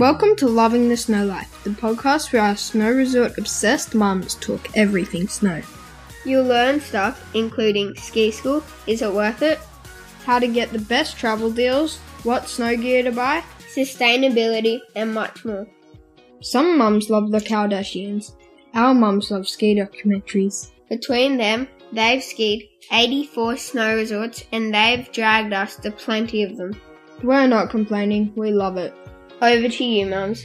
Welcome to Loving the Snow Life, the podcast where our snow resort obsessed mums talk everything snow. You'll learn stuff including ski school, is it worth it, How to get the best travel deals, what snow gear to buy. sustainability, and much more. Some mums love the Kardashians. Our mums love ski documentaries. Between them, they've skied 84 snow resorts and they've dragged us to plenty of them. We're not complaining, we love it. Over to you, mums.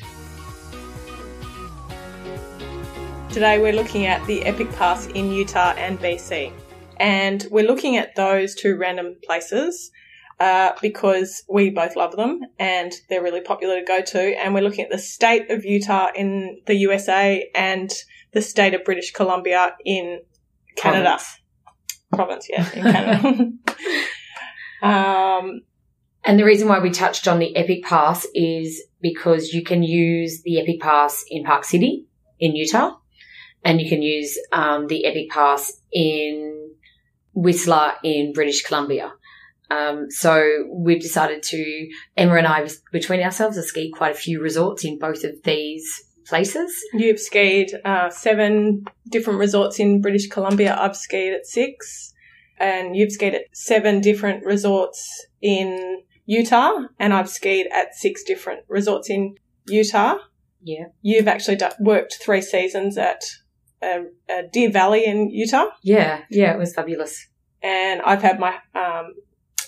Today we're looking at the Epic Pass in Utah and BC. And we're looking at those two random places uh, because we both love them and they're really popular to go to. And we're looking at the state of Utah in the USA and the state of British Columbia in Canada. Province, yeah, in Canada. um, And the reason why we touched on the Epic Pass is because you can use the Epic Pass in Park City in Utah, and you can use um, the Epic Pass in Whistler in British Columbia. Um, so we've decided to, Emma and I, between ourselves, have skied quite a few resorts in both of these places. You've skied uh, seven different resorts in British Columbia. I've skied at six. And you've skied at seven different resorts in Utah. And I've skied at six different resorts in Utah. Yeah. You've actually worked three seasons at uh, uh, Deer Valley in Utah. Yeah, yeah, it was fabulous. And I've had my um,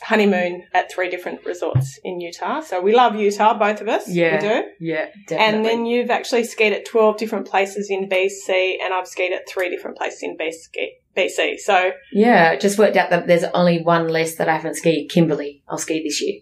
honeymoon at three different resorts in Utah. So we love Utah, both of us. Yeah. We do. Yeah, definitely. And then you've actually skied at 12 different places in BC, and I've skied at three different places in BC. BC. So, Yeah, it just worked out that there's only one less that I haven't skied. Kimberley, I'll ski this year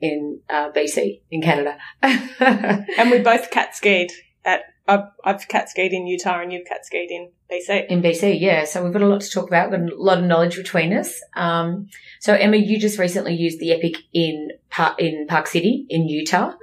in uh, BC in Canada. and we both cat skied at, I've, I've cat skied in Utah and you've cat skied in BC. in BC, yeah. So we've got a lot to talk about, got a lot of knowledge between us. Um, so Emma, you just recently used the Epic in Park, in Park City in Utah.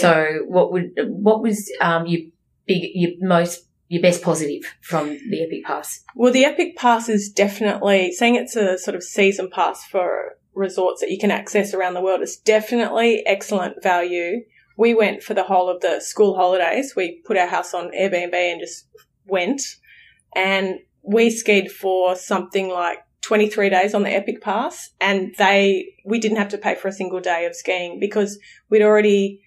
So what would what was um, your big your most your best positive from the Epic Pass? Well, the Epic Pass is definitely, saying it's a sort of season pass for resorts that you can access around the world, it's definitely excellent value. We went for the whole of the school holidays. We put our house on Airbnb and just went. And we skied for something like 23 days on the Epic Pass. And they, we didn't have to pay for a single day of skiing because we'd already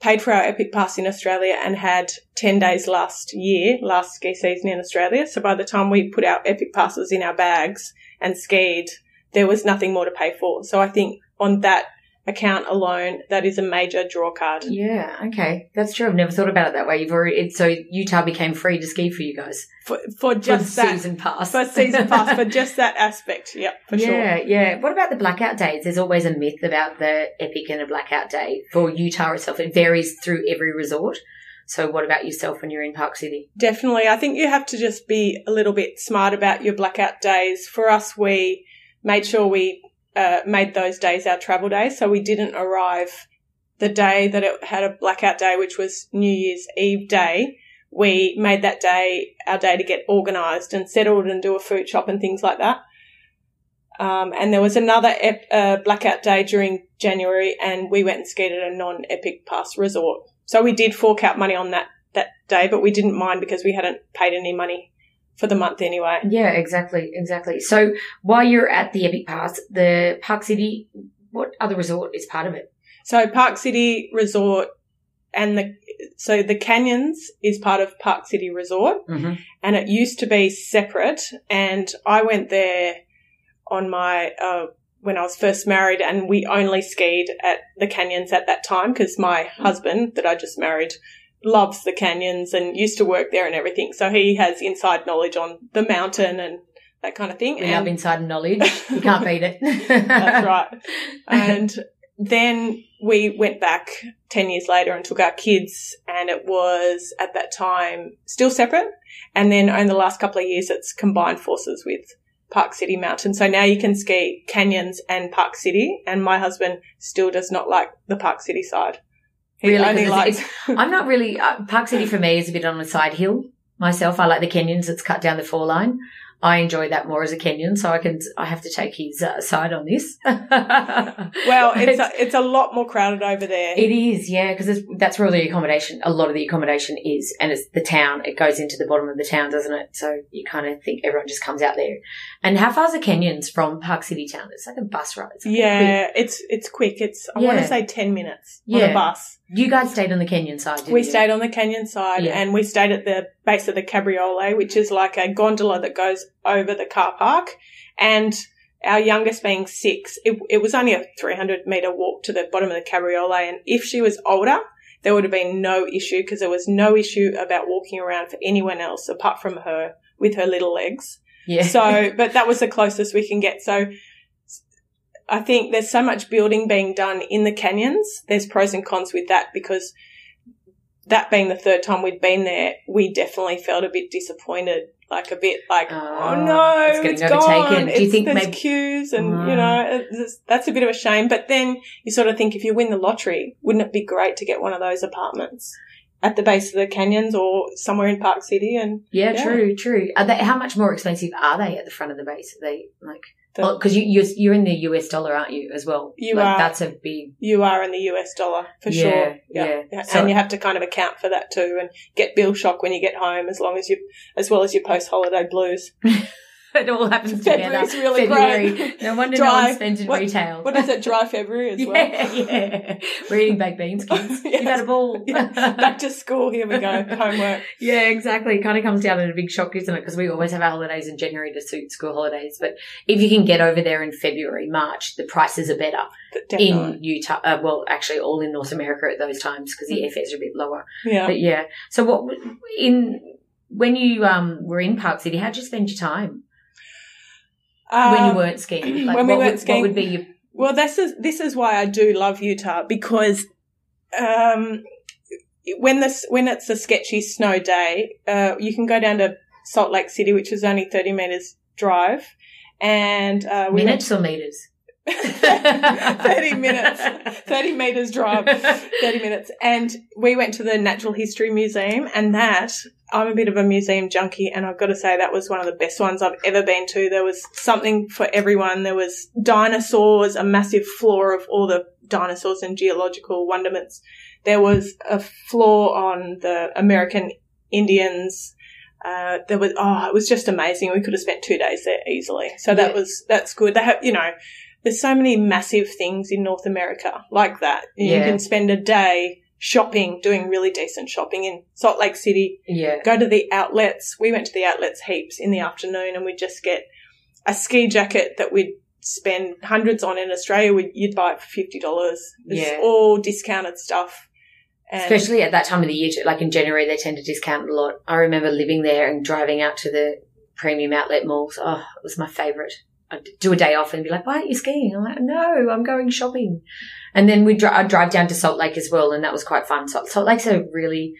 paid for our Epic Pass in Australia and had 10 days last year, last ski season in Australia. So by the time we put our Epic Passes in our bags and skied, there was nothing more to pay for. So I think on that account alone, that is a major draw card. Yeah, okay, that's true. I've never thought about it that way. You've already it, so Utah became free to ski for you guys For, for just for that. season pass. For season pass, for just that aspect. Yeah, for yeah, sure. Yeah, yeah. What about the blackout days? There's always a myth about the Epic and a blackout day for Utah itself. It varies through every resort. So what about yourself when you're in Park City? Definitely. I think you have to just be a little bit smart about your blackout days. For us, we made sure we uh, made those days our travel days. So we didn't arrive the day that it had a blackout day, which was New Year's Eve day. We made that day our day to get organised and settled and do a food shop and things like that. Um, and there was another ep- uh, blackout day during January, and we went and skied at a non-epic pass resort. So we did fork out money on that that day, but we didn't mind because we hadn't paid any money for the month anyway. Yeah, exactly, exactly. So while you're at the Epic Pass, the Park City, what other resort is part of it? So Park City Resort and the so the canyons is part of Park City Resort Mm-hmm. and it used to be separate and I went there on my uh when I was first married and we only skied at the canyons at that time because my husband that I just married loves the canyons and used to work there and everything so he has inside knowledge on the mountain and that kind of thing We and love inside knowledge. You can't beat it. that's right. And then we went back 10 years later and took our kids and it was at that time still separate. And then in the last couple of years, it's combined forces with Park City Mountain. So now you can ski canyons and Park City. And my husband still does not like the Park City side. He Really? only likes, I'm not really, uh, Park City for me is a bit on the side hill myself. I like the canyons It's cut down the four line. I enjoy that more as a Kenyan, so I can I have to take his uh, side on this. Well, it's a, it's a lot more crowded over there. It is, yeah, because that's where all the accommodation, a lot of the accommodation is, and it's the town. It goes into the bottom of the town, doesn't it? So you kind of think everyone just comes out there. And how far is the Canyons from Park City Town? It's like a bus ride. It's like yeah, it's it's quick. It's I want to say ten minutes on a bus. You guys stayed on the Canyon side, didn't We you? stayed on the Canyon side Yeah. and we stayed at the base of the Cabriolet, which is like a gondola that goes over the car park. And our youngest being six, it, it was only a 300 meter walk to the bottom of the Cabriolet. And if she was older, there would have been no issue because there was no issue about walking around for anyone else apart from her with her little legs. Yeah. So, but that was the closest we can get. So I think there's so much building being done in the canyons. There's pros and cons with that because that being the third time we'd been there, we definitely felt a bit disappointed. Like a bit like, Oh, oh, no, it's it's, overtaken. gone. Do you It's- think there's maybe- queues and, you ah. know, it's, that's a bit of a shame. But then you sort of think if you win the lottery, wouldn't it be great to get one of those apartments at the base of the canyons or somewhere in Park City and yeah, Yeah. true, true. Are they, how much more expensive are they at the front of the base? Are they like, Because oh, you, you're, you're in the US dollar, aren't you, as well? You like, are. That's a big, you are in the US dollar for Yeah, sure. yeah. So- and you have to kind of account for that too, and get bill shock when you get home, as long as you, as well as your post holiday blues. it all happens together. February's really February. great. No wonder no Dry. one spends in What- retail. What is it? Dry February as well. yeah, yeah. We're eating baked beans, kids. Yes. You've had a ball. Yeah. Back to school. Here we go. Homework. Yeah, exactly. It kind of comes down in a big shock, isn't it? Because we always have our holidays in January to suit school holidays. But if you can get over there in February, March, the prices are better Definitely. in Utah. Uh, well, actually, all in North America at those times because Mm. the airfares are a bit lower. yeah. But yeah. So what in when you um were in Park City, how'd you spend your time when you Um, weren't skiing? Like, when we what weren't would, skiing- what would be your Well, this is this is why I do love Utah because um, when this when it's a sketchy snow day, uh, you can go down to Salt Lake City, which is only thirty meters drive, and uh, we minutes or meters? Went 30 minutes, 30 meters drive, 30 minutes. And we went to the Natural History Museum, and that, I'm a bit of a museum junkie, and I've got to say that was one of the best ones I've ever been to. There was something for everyone. There was dinosaurs, a massive floor of all the dinosaurs and geological wonderments. There was a floor on the American Indians. Uh, there was, oh, it was just amazing. We could have spent two days there easily. So that Yeah. was, that's good. They have, you know, there's so many massive things in North America like that. You can spend a day shopping, doing really decent shopping in Salt Lake City. Yeah. Go to the outlets. We went to the outlets heaps in the afternoon and we'd just get a ski jacket that we'd spend hundreds on in Australia. We'd, you'd buy it for $50. It's Yeah. all discounted stuff. And Especially at that time of the year, like in January, they tend to discount a lot. I remember living there and driving out to the premium outlet malls. Oh, it was my favourite. I'd do a day off and be like, why aren't you skiing? I'm like, no, I'm going shopping. And then we'd dri- I'd drive down to Salt Lake as well, and that was quite fun. Salt, Salt Lake's a really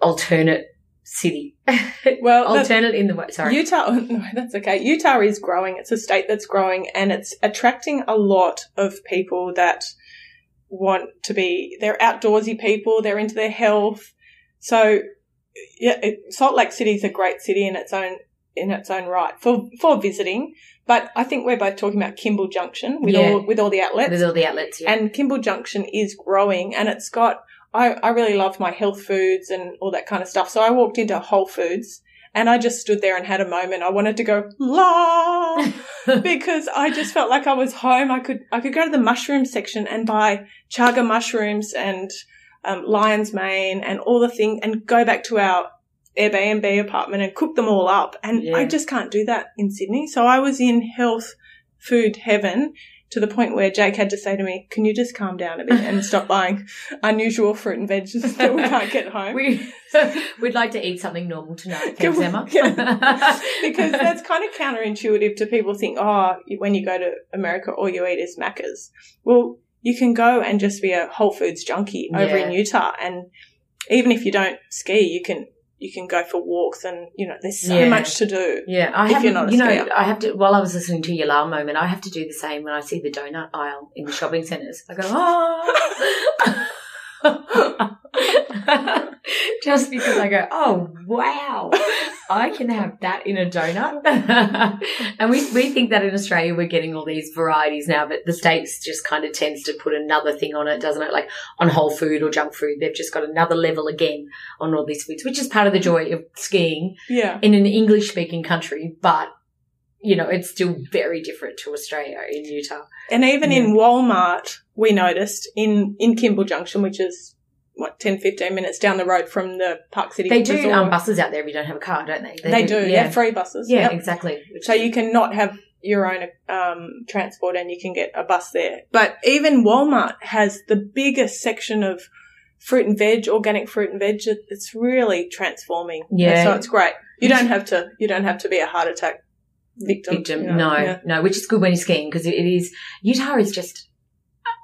alternate city. well, alternate in the way, sorry. Utah, no, that's okay. Utah is growing. It's a state that's growing and it's attracting a lot of people that want to be, they're outdoorsy people. They're into their health. So yeah, it, Salt Lake City is a great city in its own, in its own right for, for visiting. But I think we're both talking about Kimball Junction with Yeah. all, with all the outlets. with all the outlets, yeah. And Kimball Junction is growing and it's got, I, I really love my health foods and all that kind of stuff. So I walked into Whole Foods and I just stood there and had a moment. I wanted to go, la, because I just felt like I was home. I could, I could go to the mushroom section and buy chaga mushrooms and, um, lion's mane and all the things and go back to our Airbnb apartment and cook them all up. And Yeah. I just can't do that in Sydney. So I was in health food heaven to the point where Jake had to say to me, can you just calm down a bit and stop buying unusual fruit and veg that we can't get home? we, we'd like to eat something normal tonight, thanks, we- Emma. Yeah. because that's kind of counterintuitive to people think, oh, when you go to America, all you eat is Macca's. Well, you can go and just be a Whole Foods junkie over Yeah. in Utah, and even if you don't ski, you can you can go for walks, and you know there's so Yeah. much to do. Yeah, I have. you're not a You know. I have to. While I was listening to your alarm moment, I have to do the same when I see the donut aisle in the shopping centres. I go, oh, just because I go, oh wow, I can have that in a donut. and we we think that in Australia we're getting all these varieties now, but the states just kind of tends to put another thing on it, doesn't it? Like on whole food or junk food, they've just got another level again on all these foods, which is part of the joy of skiing Yeah. in an English speaking country, but you know, it's still very different to Australia in Utah. And even in Walmart, we noticed in, in Kimball Junction, which is what, 10, 15 minutes down the road from the Park City They do um, buses out there if you don't have a car, don't they? they do, yeah. yeah, free buses. Yeah, Yep. exactly. Which So you can not have your own um, transport and you can get a bus there. But even Walmart has the biggest section of fruit and veg, organic fruit and veg. It's really transforming. And Yeah. so it's great. You don't have to. You don't have to be a heart attack victim. victim. no, yeah. no, which is good when you're skiing because it is Utah is just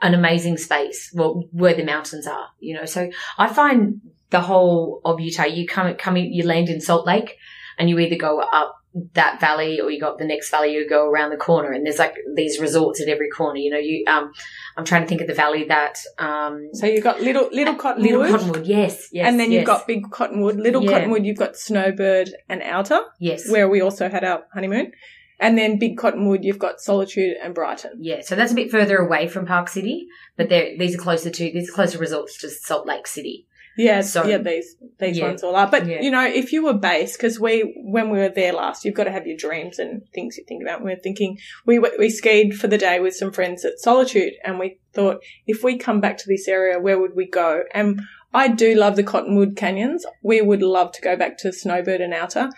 an amazing space. Well, where the mountains are, you know. So I find the whole of Utah. You come come in, you land in Salt Lake, and you either go up that valley or you go up the next valley. You go around the corner, and there's like these resorts at every corner. You know, you um, I'm trying to think of the valley that um. So you've got little little cottonwood, Little Cottonwood, yes, yes, and then you've got big cottonwood. Little Yeah. cottonwood, you've got Snowbird and Alta, yes, where we also had our honeymoon. And then big cottonwood, you've got Solitude and Brighton. Yeah, so that's a bit further away from Park City, but they're, these are closer to these are closer resorts to Salt Lake City. Yeah, So- yeah, these these Yeah. ones all are. But Yeah. you know, if you were based, because we when we were there last, you've got to have your dreams and things you think about. We're thinking we we skied for the day with some friends at Solitude, and we thought if we come back to this area, where would we go? And I do love the Cottonwood Canyons. We would love to go back to Snowbird and Alta.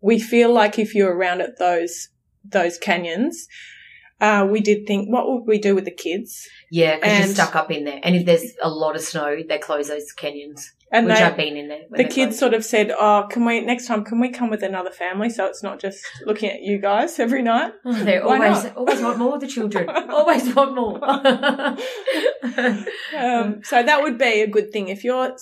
We feel like if you're around at those those canyons. Uh, we did think, what would we do with the kids? Yeah, because you're stuck up in there, and if there's a lot of snow, they close those canyons, And which they, I've been in there. the kids close. sort of said, "Oh, can we next time? Can we come with another family? So it's not just looking at you guys every night." Oh, they always not? always want more. Of the children always want more. Um, so that would be a good thing if you're.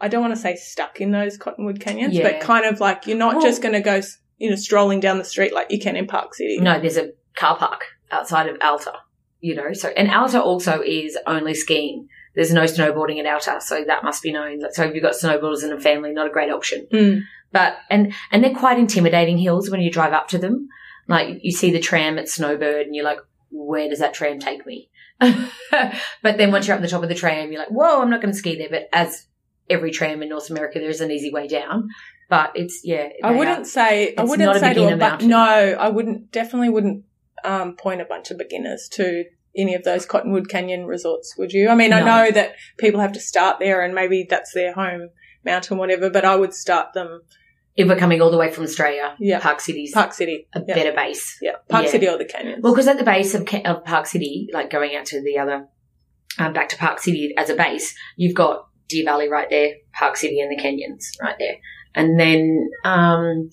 I don't want to say stuck in those Cottonwood Canyons, Yeah. but kind of like you're not Well- just going to go, you know, strolling down the street like you can in Park City. no, there's a car park outside of Alta. You know, so and Alta also is only skiing. There's no snowboarding in Alta, so that must be known. So if you've got snowboarders in a family, not a great option. Mm. But and and they're quite intimidating hills when you drive up to them. Like you see the tram at Snowbird, and you're like, where does that tram take me? but then once you're up the top of the tram, you're like, whoa, I'm not going to ski there. But as every tram in North America, there's an easy way down. But it's yeah, I wouldn't are- say. I wouldn't say to a beginner bu- mountain. no. I wouldn't. Definitely wouldn't um, point a bunch of beginners to any of those Cottonwood Canyon resorts. Would you? I mean, I know that people have to start there, and maybe that's their home mountain, whatever. But I would start them. if we're coming all the way from Australia, Yeah. Park City's Park City. a yeah. better base. Yeah, Park Yeah. City or the canyons. Well, because at the base of, of Park City, like going out to the other, um, back to Park City as a base, you've got Deer Valley right there, Park City and the canyons right there. And then, um,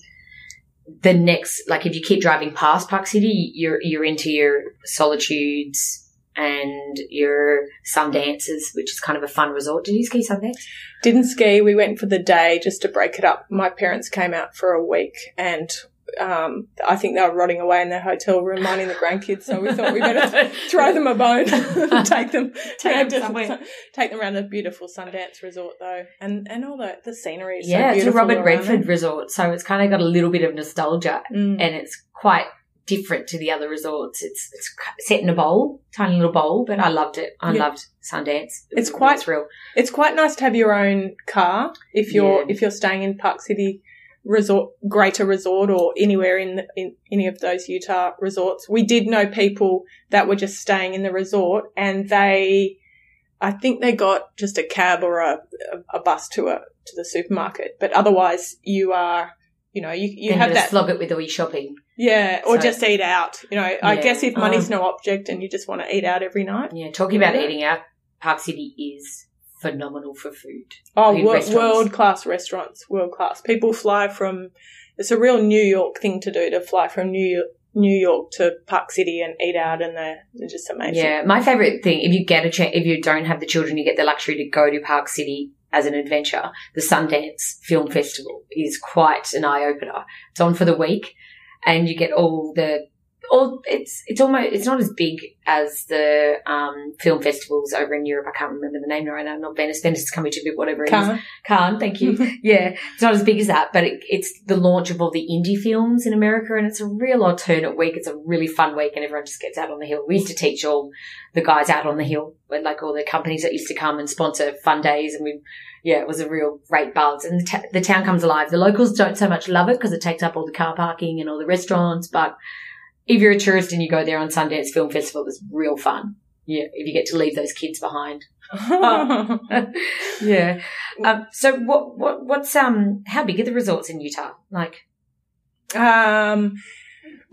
the next, like if you keep driving past Park City, you're, you're into your solitudes and your sun dances, which is kind of a fun resort. Did you ski Sundance? Didn't ski. We went for the day just to break it up. My parents came out for a week and. Um, I think they were rotting away in their hotel room minding the grandkids, so we thought we better throw them a bone, take them, Take them just somewhere. take them around the beautiful Sundance Resort though, and and all the the scenery. Is so yeah, it's a Robert around Redford resort, so it's kind of got a little bit of nostalgia. Mm. and it's quite different to the other resorts. It's it's set in a bowl, tiny little bowl, but I loved it. I Yeah. loved Sundance. It It's quite- it's real. It's quite nice to have your own car if you're Yeah. if you're staying in Park City Resort, Greater Resort, or anywhere in, the, in any of those Utah resorts. We did know people that were just staying in the resort, and they, I think they got just a cab or a, a bus to a to the supermarket. But otherwise, you are, you know, you you have that slog it with all your shopping. Yeah, or So- just eat out. You know, I guess if money's Um, no object and you just want to eat out every night. Yeah, talking about Yeah. eating out, Park City is phenomenal for food. Oh, world class restaurants, world class. People fly from. It's a real New York thing to do to fly from New York, New York to Park City and eat out, and they're, they're just amazing. Yeah, my favorite thing if you get a chance, if you don't have the children, you get the luxury to go to Park City as an adventure. The Sundance Film Festival is quite an eye opener. It's on for the week, and you get all the all it's it's almost it's not as big as the um, film festivals over in Europe. I can't remember the name right now. Not Venice. Venice is coming to me, whatever it is. Can't. Cannes, thank you. yeah, it's not as big as that, but it, it's the launch of all the indie films in America, and it's a real alternate week. It's a really fun week, and everyone just gets out on the hill. We used to teach all the guys out on the hill, like all the companies that used to come and sponsor fun days, and we, yeah, it was a real great buzz, and the, ta- the town comes alive. The locals don't so much love it because it takes up all the car parking and all the restaurants, but if you're a tourist and you go there on Sundance Film Festival, it's real fun. Yeah, if you get to leave those kids behind. yeah. Um, so what, what, what's, um, how big are the resorts in Utah? Like, um,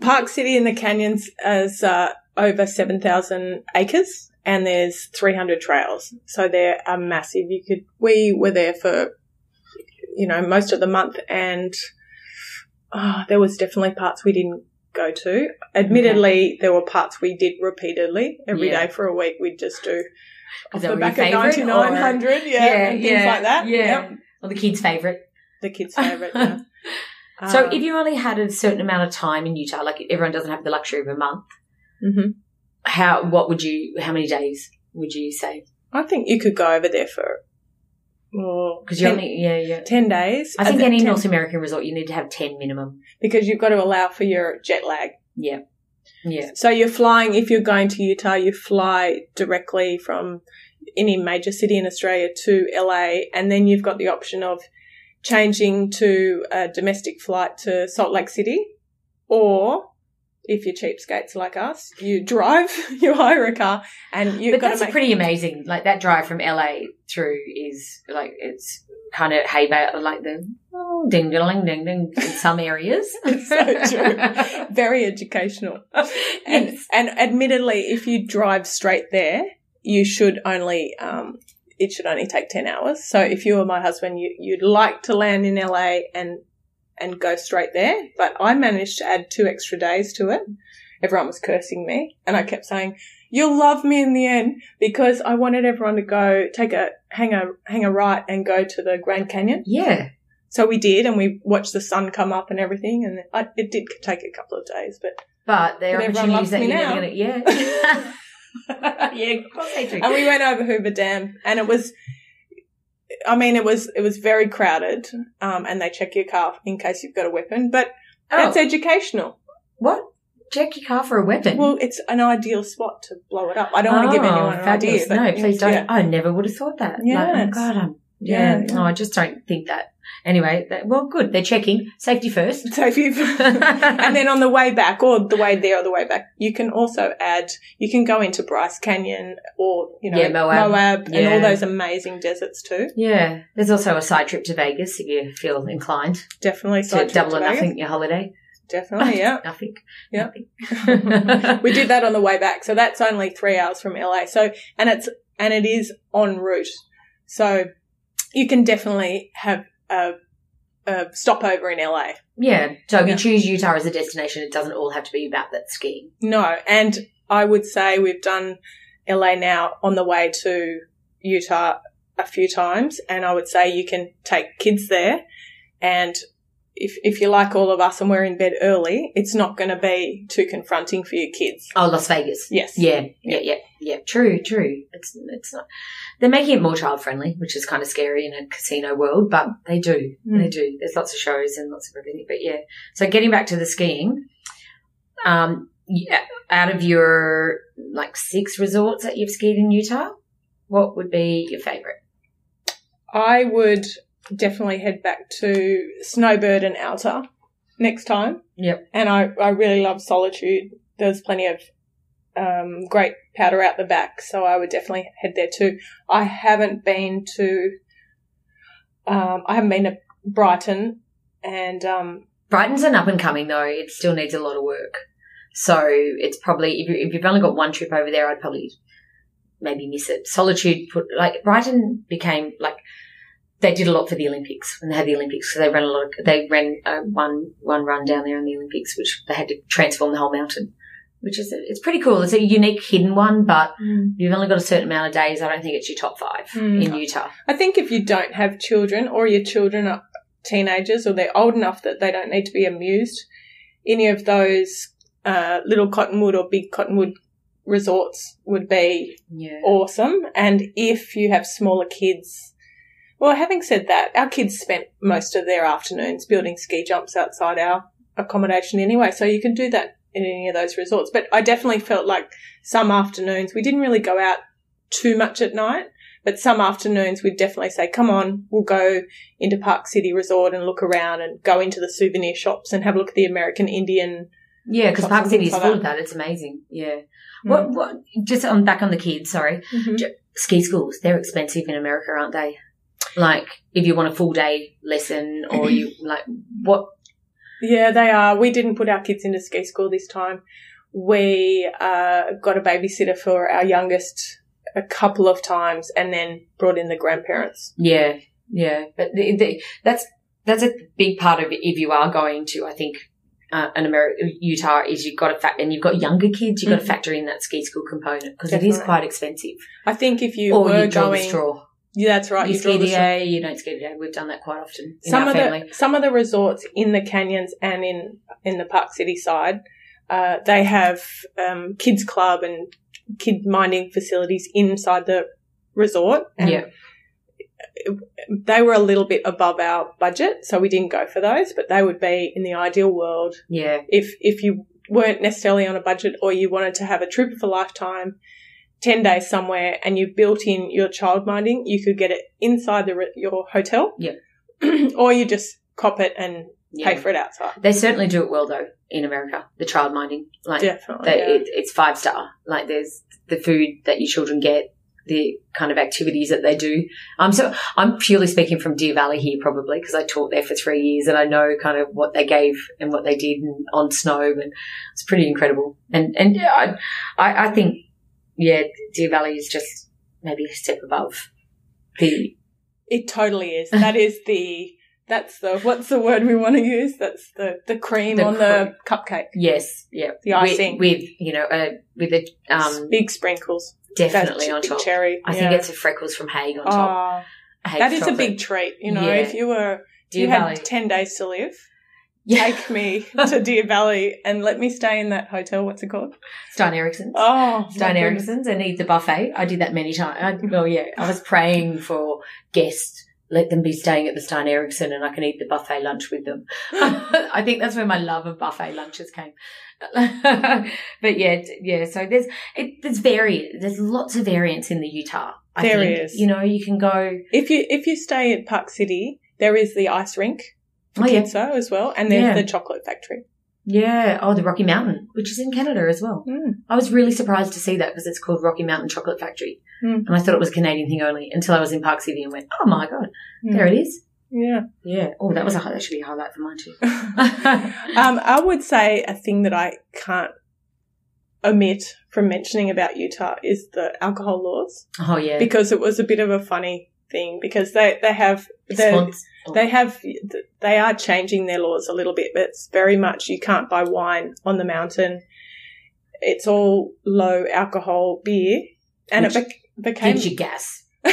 Park City in the canyons is uh, over 7,000 acres and there's 300 trails. So they're uh, massive. You could, we were there for, you know, most of the month and oh, there was definitely parts we didn't go to. Admittedly, there were parts we did repeatedly every day Yeah. for a week. We'd just do off the back of 9900, yeah, and things like that. Yeah. Or the kids' favourite. The kids' favourite, yeah. So Um, if you only had a certain amount of time in Utah, like everyone doesn't have the luxury of a month, mhm. how, what would you, how many days would you say? I think you could go over there for Because you're 10, only, yeah, yeah. 10 days. I think any 10 North American resort, you need to have 10 minimum. because you've got to allow for your jet lag. Yeah. Yeah. So you're flying, if you're going to Utah, you fly directly from any major city in Australia to LA, and then you've got the option of changing to a domestic flight to Salt Lake City, or if you're cheapskates like us, you drive, you hire a car, and you've But got that's make pretty amazing. Like that drive from LA through is like, it's kind of hay bale, like the oh, ding, ding, ding, ding in some areas. It's so true. very educational. And, Yes. and admittedly, if you drive straight there, you should only, um, it should only take 10 hours. So if you were my husband, you, you'd like to land in LA and, and go straight there. But I managed to add two extra days to it. Everyone was cursing me and I kept saying, you'll love me in the end because I wanted everyone to go take a, hang a, hang a right and go to the Grand Canyon. Yeah. So we did and we watched the sun come up and everything. And I, it did take a couple of days, but But there are everyone opportunities loves that me you're never now. going to, yeah. yeah, of course they do. and we went over Hoover Dam, and it was, I mean, it was it was very crowded, um, and they check your car in case you've got a weapon, but that's oh, educational. what? Check your car for a weapon. Well, it's an ideal spot to blow it up. I don't want to give Oh, anyone an fabulous. idea, no, please don't. yeah. I never would have thought that. Yeah, Like, oh God, I'm. Yeah, yeah. No, I just don't think that. Anyway, that, well, good. They're checking safety first. If and then on the way back, or the way there or the way back, you can also add. You can go into Bryce Canyon or you know Yeah, Moab. and Yeah. all those amazing deserts too. Yeah, there's also a side trip to Vegas if you feel inclined Definitely to double or Vegas. nothing your holiday. Definitely, yeah. Nothing. Yeah. Nothing. we did that on the way back, so that's only three hours from LA. So, and it's and it is en route, so you can definitely have a, a stopover in LA. Yeah. So if you choose Utah as a destination, it doesn't all have to be about that skiing. No, and I would say we've done LA now on the way to Utah a few times, and I would say you can take kids there, and if if you're like all of us and we're in bed early, it's not going to be too confronting for your kids. Oh, Las Vegas. Yes. Yeah, yeah, yeah, yeah. True, true. It's it's not. They're making it more child friendly, which is kind of scary in a casino world, but they do. Mm. They do. There's lots of shows and lots of everything. But yeah. So getting back to the skiing, um, yeah, out of your like six resorts that you've skied in Utah, what would be your favorite? I would definitely head back to Snowbird and Alta next time. Yep. And I, I really love Solitude. There's plenty of um, great powder out the back, so I would definitely head there too. I haven't been to, um, I haven't been to Brighton, and um, Brighton's an up and coming though. It still needs a lot of work. So it's probably if, you, if you've only got one trip over there, I'd probably maybe miss it. Solitude put like Brighton became like they did a lot for the Olympics when they had the Olympics. So they ran a lot. Of, they ran uh, one one run down there in the Olympics, which they had to transform the whole mountain. Which is it's pretty cool. It's a unique hidden one, but you've only got a certain amount of days. I don't think it's your top five Mm. in Utah. I think if you don't have children or your children are teenagers or they're old enough that they don't need to be amused, any of those uh, little Cottonwood or big Cottonwood resorts would be Yeah. awesome. And if you have smaller kids, well, having said that, our kids spent most of their afternoons building ski jumps outside our accommodation anyway, so you can do that in any of those resorts. But I definitely felt like some afternoons we didn't really go out too much at night. But some afternoons we'd definitely say, come on, we'll go into Park City Resort and look around and go into the souvenir shops and have a look at the American Indian. Yeah, because Park City is full of that. It's amazing. Yeah. Mm. What, what, just on back on the kids, sorry. Mhm. Ski schools, they're expensive in America, aren't they? Like, if you want a full day lesson or you, like, what, Yeah, they are. We didn't put our kids into ski school this time. We uh, got a babysitter for our youngest a couple of times and then brought in the grandparents. yeah, yeah. But the, the, that's, that's a big part of it if you are going to, I think, uh, an America, Utah is you've got to fact, and you've got younger kids, you've got Mhm. to factor in that ski school component because it is quite expensive. I think if you or were you going, straw. Yeah, that's right. you, You, ski the day, you don't ski the day. We've done that quite often in Some of family. the some of the resorts in the canyons and in in the Park City side, uh, they have um, kids club and kid minding facilities inside the resort. And yeah. they were a little bit above our budget, so we didn't go for those. But they would be in the ideal world Yeah. if if you weren't necessarily on a budget or you wanted to have a trip of a lifetime, ten days somewhere, and you built in your child minding, you could get it inside the your hotel. Yeah. or you just cop it and yeah. pay for it outside. They certainly do it well though in America. The child minding, like Definitely. they, yeah. it, it's five star. Like there's the food that your children get, the kind of activities that they do. Um, so I'm purely speaking from Deer Valley here, probably because I taught there for three years and I know kind of what they gave and what they did and on snow, and it's pretty incredible. And and yeah, I, I I think yeah, Deer Valley is just maybe a step above the It totally is. That is the that's the what's the word we want to use? That's the the cream The on the cupcake. yes, yeah, The icing. with, with you know uh, with the um big sprinkles. definitely on top. cherry. I yeah. think it's a freckles from Haigh on top. Oh, Haigh that is a big treat. You know, Yeah. if you were Deer you Valley. had ten days to live, yeah. take me to Deer Valley and let me stay in that hotel. What's it called? Stein Eriksen's. Oh, Stein. Eriksen's and eat the buffet. I did that many times. I, well, yeah, I was praying for guests. Let them be staying at the Stein Eriksen and I can eat the buffet lunch with them. I think that's where my love of buffet lunches came. but yeah, yeah. So there's it, there's vari There's lots of variance in the Utah. I There think. is. You know, you can go. If you if you stay at Park City, there is the ice rink for Oh, yeah. kids though as well, and there's Yeah. the chocolate factory. Yeah. Oh, the Rocky Mountain, which is in Canada as well. Mm. I was really surprised to see that because it's called Rocky Mountain Chocolate Factory. Mm. And I thought it was a Canadian thing only until I was in Park City and went, oh my God, Mm. there it is. Yeah. Yeah. Oh, that was a, that should be a highlight for mine too. um, I would say a thing that I can't omit from mentioning about Utah is the alcohol laws oh, yeah. because it was a bit of a funny thing because they they have It's they have they are changing their laws a little bit, but it's very much you can't buy wine on the mountain. It's all low alcohol beer, and Which it bec- became. gives you gas.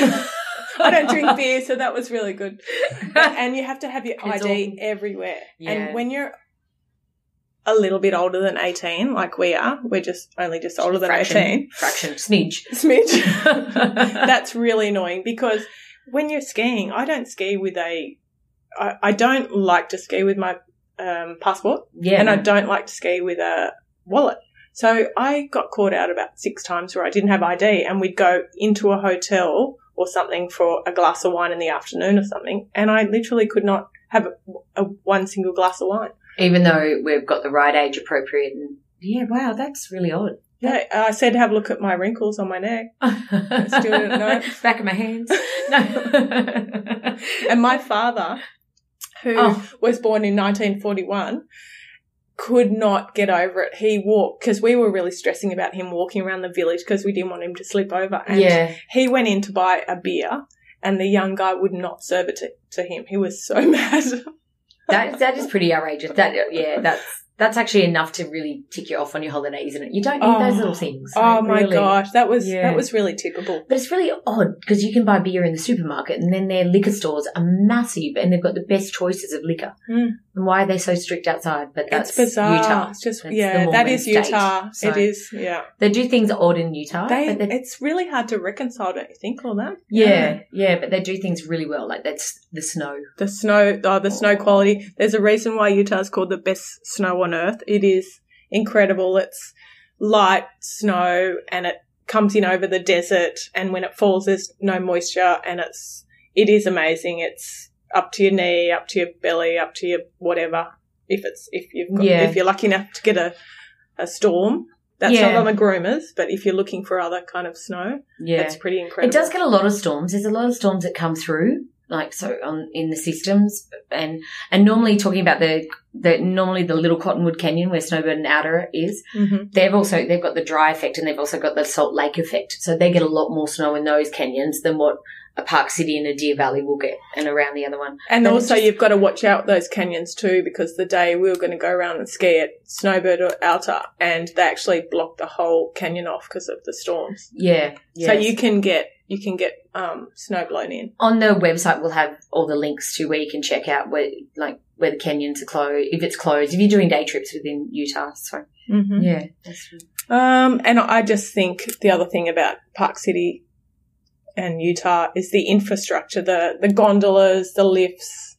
I don't drink beer, so that was really good. and you have to have your ID all- everywhere. Yeah. And when you're a little bit older than 18, like we are, we're just only just older than fraction, 18, Fraction. Smidge. smidge, that's really annoying because when you're skiing, I don't ski with a, I, I don't like to ski with my um, passport yeah. and I don't like to ski with a wallet. So I got caught out about six times where I didn't have ID and we'd go into a hotel or something for a glass of wine in the afternoon or something. And I literally could not have a, a one single glass of wine. Even though we've got the right age appropriate. And yeah, wow, that's really odd. Yeah, I said, have a look at my wrinkles on my neck. I Still don't know. Back of my hands. No. And my father, who Oh. was born in 1941, could not get over it. He walked because we were really stressing about him walking around the village because we didn't want him to sleep over. And yeah. he went in to buy a beer and the young guy would not serve it to, to him. He was so mad. That that is pretty outrageous. That yeah, that's That's actually enough to really tick you off on your holiday, isn't it? You don't need Oh. those little things. Oh like, my really. gosh, that was Yeah. that was really tippable. But it's really odd because you can buy beer in the supermarket and then their liquor stores are massive and they've got the best choices of liquor. Mm. And why are they so strict outside? But that's it's bizarre. Utah. It's just That's yeah, that is state. Utah. So it is. Yeah. They do things odd in Utah. They, but it's really hard to reconcile, don't you think, all that? yeah, yeah, but they do things really well. Like that's the snow. The snow, oh, the snow oh. quality. There's a reason why Utah is called the best snow on earth. It is incredible. It's light snow and it comes in over the desert. And when it falls, there's no moisture and it's, it is amazing. It's up to your knee, up to your belly, up to your whatever. If it's, if you've got, Yeah. if you're lucky enough to get a, a storm, that's Yeah. not on the groomers, but if you're looking for other kind of snow, Yeah. it's pretty incredible. It does get a lot of storms. There's a lot of storms that come through, like so on in the systems, and and normally talking about the the normally the Little Cottonwood Canyon where Snowbird and Alta is, Mhm. they've also they've got the dry effect and they've also got the Salt Lake effect. So they get a lot more snow in those canyons than what a Park City and a Deer Valley will get, and around the other one. And But also, just- you've got to watch out those canyons too, because the day we were going to go around and ski at Snowbird or Alta, and they actually blocked the whole canyon off because of the storms. Yeah, So you can get you can get um, snow blown in. on the website we'll have all the links to where you can check out where like where the canyons are closed if it's closed if you're doing day trips within Utah. So Mm-hmm. yeah, that's Um, and I just think the other thing about Park City and Utah is the infrastructure, the the gondolas, the lifts.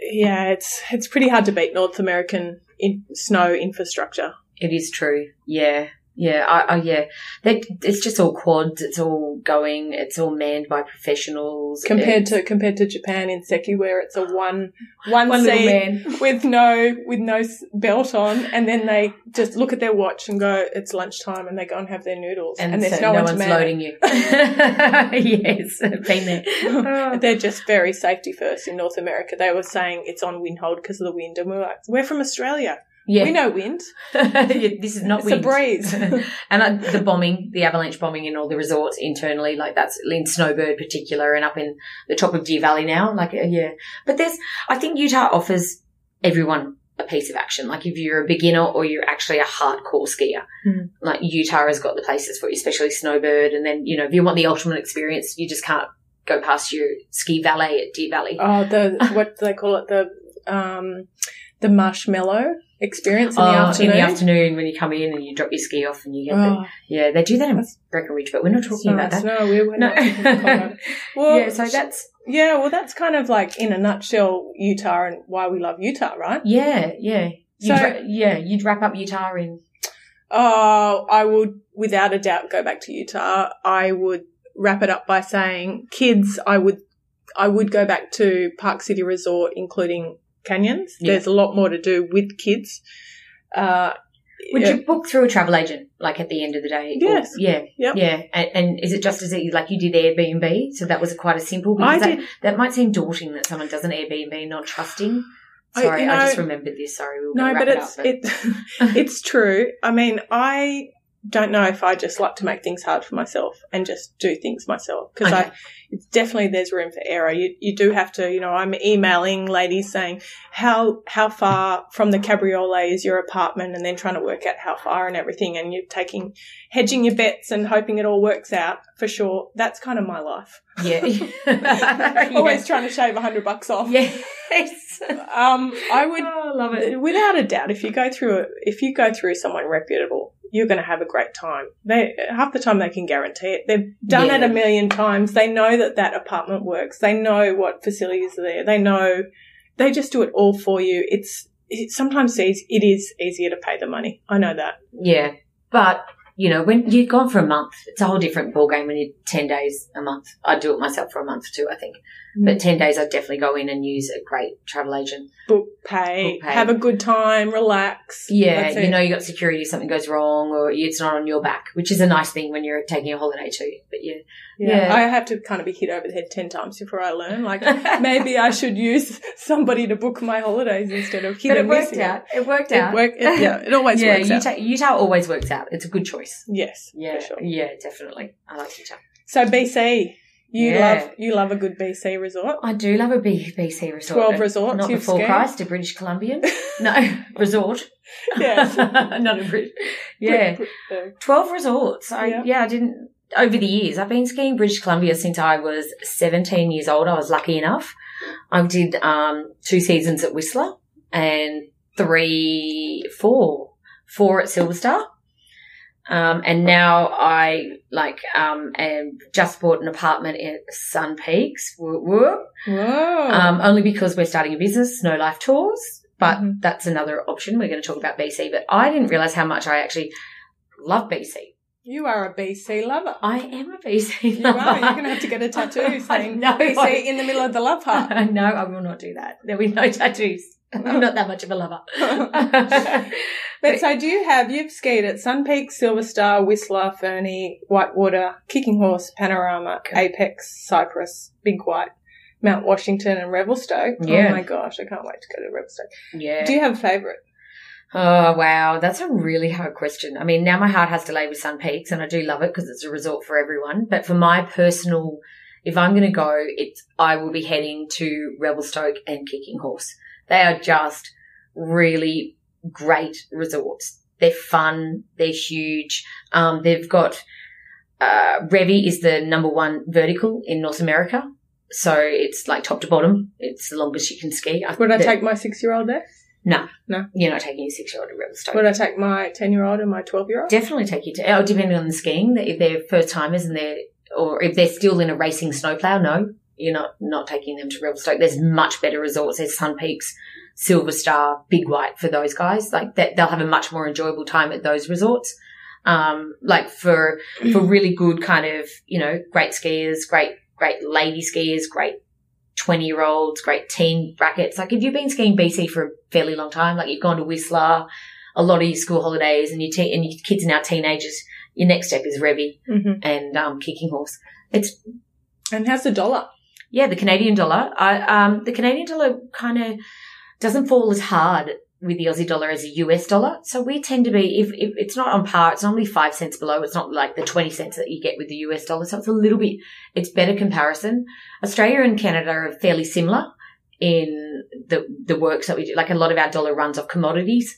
Yeah, it's it's pretty hard to beat North American in, snow infrastructure. It is true. Yeah. Yeah. I, I yeah. They, it's just all quads. It's all going. It's all manned by professionals. compared It's to compared to Japan in Seki, where it's a one one, one man. with no with no belt on, and then they just look at their watch and go, "It's lunchtime," and they go and have their noodles, and, And, there's so no, no, one's man loading you. yes, been there. They're just very safety first in North America. They were saying it's on wind hold because of the wind, and we're like, we're from Australia. Yeah, We know wind. This is not It's a breeze. and uh, the bombing, the avalanche bombing in all the resorts internally, like that's in Snowbird particular, and up in the top of Deer Valley now. Like, uh, yeah, but there's, I think Utah offers everyone a piece of action. Like, if you're a beginner or you're actually a hardcore skier, Hmm. like Utah has got the places for you, especially Snowbird. And then you know, if you want the ultimate experience, you just can't go past your ski valet at Deer Valley. Oh, the what do they call it? The um, the marshmallow experience in the Oh, afternoon. in the afternoon when you come in and you drop your ski off and you get the, Oh, yeah, they do that in Breckenridge, but we're not talking about nice. that. No, we were No. not. Well, yeah, so that's Yeah, well, that's kind of like in a nutshell Utah and why we love Utah, right? yeah, yeah. You'd So- ra- yeah, you'd wrap up Utah in Oh, I would without a doubt go back to Utah. I would wrap it up by saying, kids, I would, I would go back to Park City Resort, including canyons. Yeah. There's a lot more to do with kids. Uh, Would yeah. you book through a travel agent, like at the end of the day? Or- Yes. yeah. Yep. Yeah. And, and is it just as easy, like you did Airbnb? So that was quite a simple, I because that, did. that might seem daunting that someone does an Airbnb not trusting. I- Sorry, you I, just remembered this. Sorry, we were No, but wrap it's it up. it, it's true. I mean, I don't know if I just like to make things hard for myself and just do things myself because Okay. I it's definitely there's room for error. You you do have to, you know, I'm emailing ladies saying how how far from the cabriolet is your apartment and then trying to work out how far and everything and you're taking hedging your bets and hoping it all works out for sure. That's kind of my life. yeah. Always trying to shave a hundred bucks off. Yes. Um, I would Oh, love it. without a doubt, if you go through a, if you go through someone reputable, you're going to have a great time. They half the time they can guarantee it. They've done Yeah. it a million times. They know that that apartment works. They know what facilities are there. They know they just do it all for you. It's it, sometimes it is easier to pay the money. I know that. Yeah. But, you know, when you've gone for a month, it's a whole different ballgame when you're 10 days a month. I'd do it myself for a month too, I think. Mm. But 10 days, I'd definitely go in and use a great travel agent. Book pay, Book pay. have a good time, relax. Yeah, you know you got security if something goes wrong or it's not on your back, which is a nice thing when you're taking a holiday too. But yeah. Yeah. Yeah. I have to kind of be hit over the head 10 times before I learn. Like, maybe I should use somebody to book my holidays instead of hit but it worked missing out. It worked It out. work, it, yeah, it always yeah, works out. Utah, Utah always works out. It's a good choice. Yes, Yeah, for sure. yeah, definitely. I like Utah. So BC, You Yeah. love you love a good BC resort. I do love a B- BC resort. 12 resorts Not before you've full skied? price to British Columbian. No, resort. Yes. Not a British. Yeah. Uh, 12 resorts. I, Yeah. yeah. I didn't, over the years, I've been skiing British Columbia since I was 17 years old. I was lucky enough. I did, um, two seasons at Whistler and three, four, four at Silver Star. Um, and now I like, um, am just bought an apartment at Sun Peaks. Woo woo. Whoa. Um, only because we're starting a business, Snow Life Tours, but Mhm. that's another option. We're going to talk about BC, but I didn't realize how much I actually love BC. You are a BC lover. I am a BC. You are. You're going to have to get a tattoo saying no, BC I- in the middle of the love heart. no, I will not do that. There will be no tattoos. I'm not that much of a lover. But so do you have, you've skied at Sun Peak, Silver Star, Whistler, Fernie, Whitewater, Kicking Horse, Panorama, Apex, Cypress, Big White, Mount Washington and Revelstoke. Yeah. Oh my gosh, I can't wait to go to Revelstoke. yeah. Do you have a favourite? Oh wow, that's a really hard question. I mean, now my heart has to lay with Sun Peaks, and I do love it because it's a resort for everyone. But for my personal, if I'm going to go, it's I will be heading to Revelstoke and Kicking Horse. They are just really great resorts. They're fun. They're huge. Um, they've got uh, Revi is the number one vertical in North America, so it's like top to bottom. It's the longest you can ski. Would I take my six year old there? You're not taking your six year old to Revelstoke. Would I take my 10 year old and my 12 year old? Definitely take you to, oh, depending on the skiing, that if they're first timers and they're, or if they're still in a racing snowplow, no, you're not, not taking them to Revelstoke. There's much better resorts. There's Sun Peaks, Silver Star, Big White for those guys. Like that, they'll have a much more enjoyable time at those resorts. Um, like for, for really good kind of, you know, great skiers, great, great lady skiers, great 20 year olds, great teen brackets. Like if you've been skiing BC for a fairly long time, like you've gone to Whistler, a lot of your school holidays and your te- and your kids are now teenagers, your next step is Revy hmm and um, Kicking Horse. It's And how's the dollar? yeah, the Canadian dollar. I, um, the Canadian dollar kind of doesn't fall as hard with the Aussie dollar as a US dollar. So we tend to be, if, if it's not on par, it's normally five cents below. It's not like the 20 cents that you get with the US dollar. So it's a little bit, it's better comparison. Australia and Canada are fairly similar in the, the works that we do. Like a lot of our dollar runs off commodities.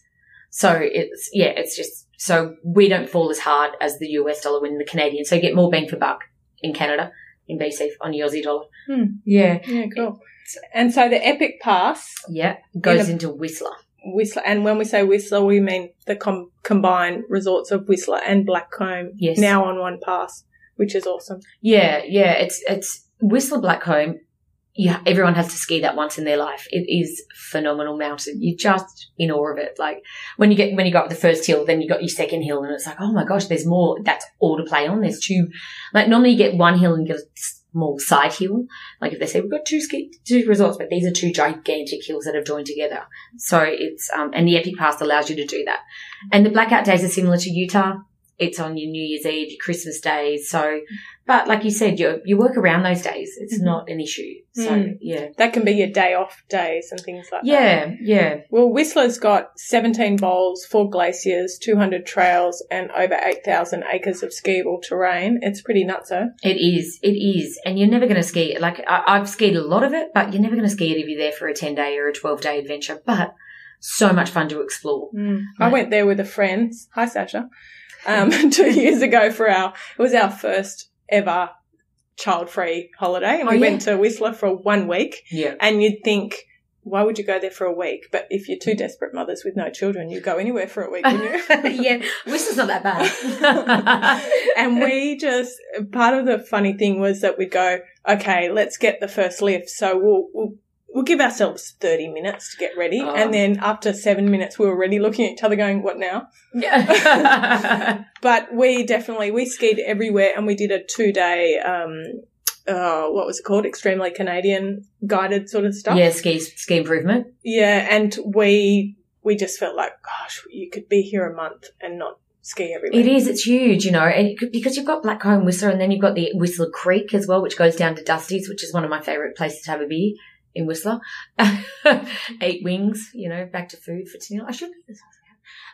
So it's, yeah, it's just, so we don't fall as hard as the US dollar when the Canadian. So you get more bang for buck in Canada, in BC on the Aussie dollar. Hmm. Yeah. Yeah, cool. And so the Epic Pass, Yeah. Goes In a- into Whistler. Whistler, and when we say Whistler, we mean the com- combined resorts of Whistler and Blackcomb Yes. now on one pass, which is awesome. Yeah, yeah. It's it's Whistler Blackcomb. Yeah, everyone has to ski that once in their life. It is phenomenal mountain. You're just in awe of it. Like when you get when you go up the first hill, then you got your second hill, and it's like, oh my gosh, there's more. That's all to play on. There's two. Like normally you get one hill and you get a small side hill. Like if they say we've got two ski two resorts, but these are two gigantic hills that have joined together. So it's um and the Epic Pass allows you to do that. And the blackout days are similar to Utah. It's on your New Year's Eve, your Christmas days. So, but like you said, you you work around those days. It's Mhm. not an issue. So Mm. yeah, That can be your day off days and things like that. yeah, yeah. Well, Whistler's got 17 bowls, four glaciers, 200 trails, and over 8,000 acres of skiable terrain. It's pretty nuts, nutso. It is, it is, and you're never going to ski. Like I, I've skied a lot of it, but you're never going to ski it if you're there for a ten day or a twelve day adventure. But so much fun to explore. I Right. went there with a friend. Hi, Sasha. Um, two years ago for our, it was our first ever child-free holiday, and Oh, we yeah. went to Whistler for one week. Yeah, And you'd think, why would you go there for a week? But if you're two desperate mothers with no children, you go anywhere for a week, wouldn't you? yeah. Whistler's not that bad. and we just part of the funny thing was that we'd go, okay, let's get the first lift. So we'll we'll, we'll give ourselves thirty minutes to get ready, Oh. and then after seven minutes, we were already looking at each other, going, "What now?" yeah. But we definitely we skied everywhere, and we did a two day. Um, uh, what was it called? Extremely Canadian guided sort of stuff. yeah, ski ski improvement. Yeah, and we we just felt like, gosh, you could be here a month and not ski everywhere. It is. It's huge, you know, and because you've got Blackcomb Whistler, and then you've got the Whistler Creek as well, which goes down to Dusty's, which is one of my favourite places to have a beer in Whistler. Eight wings, you know, back to food for Tennille. I should. be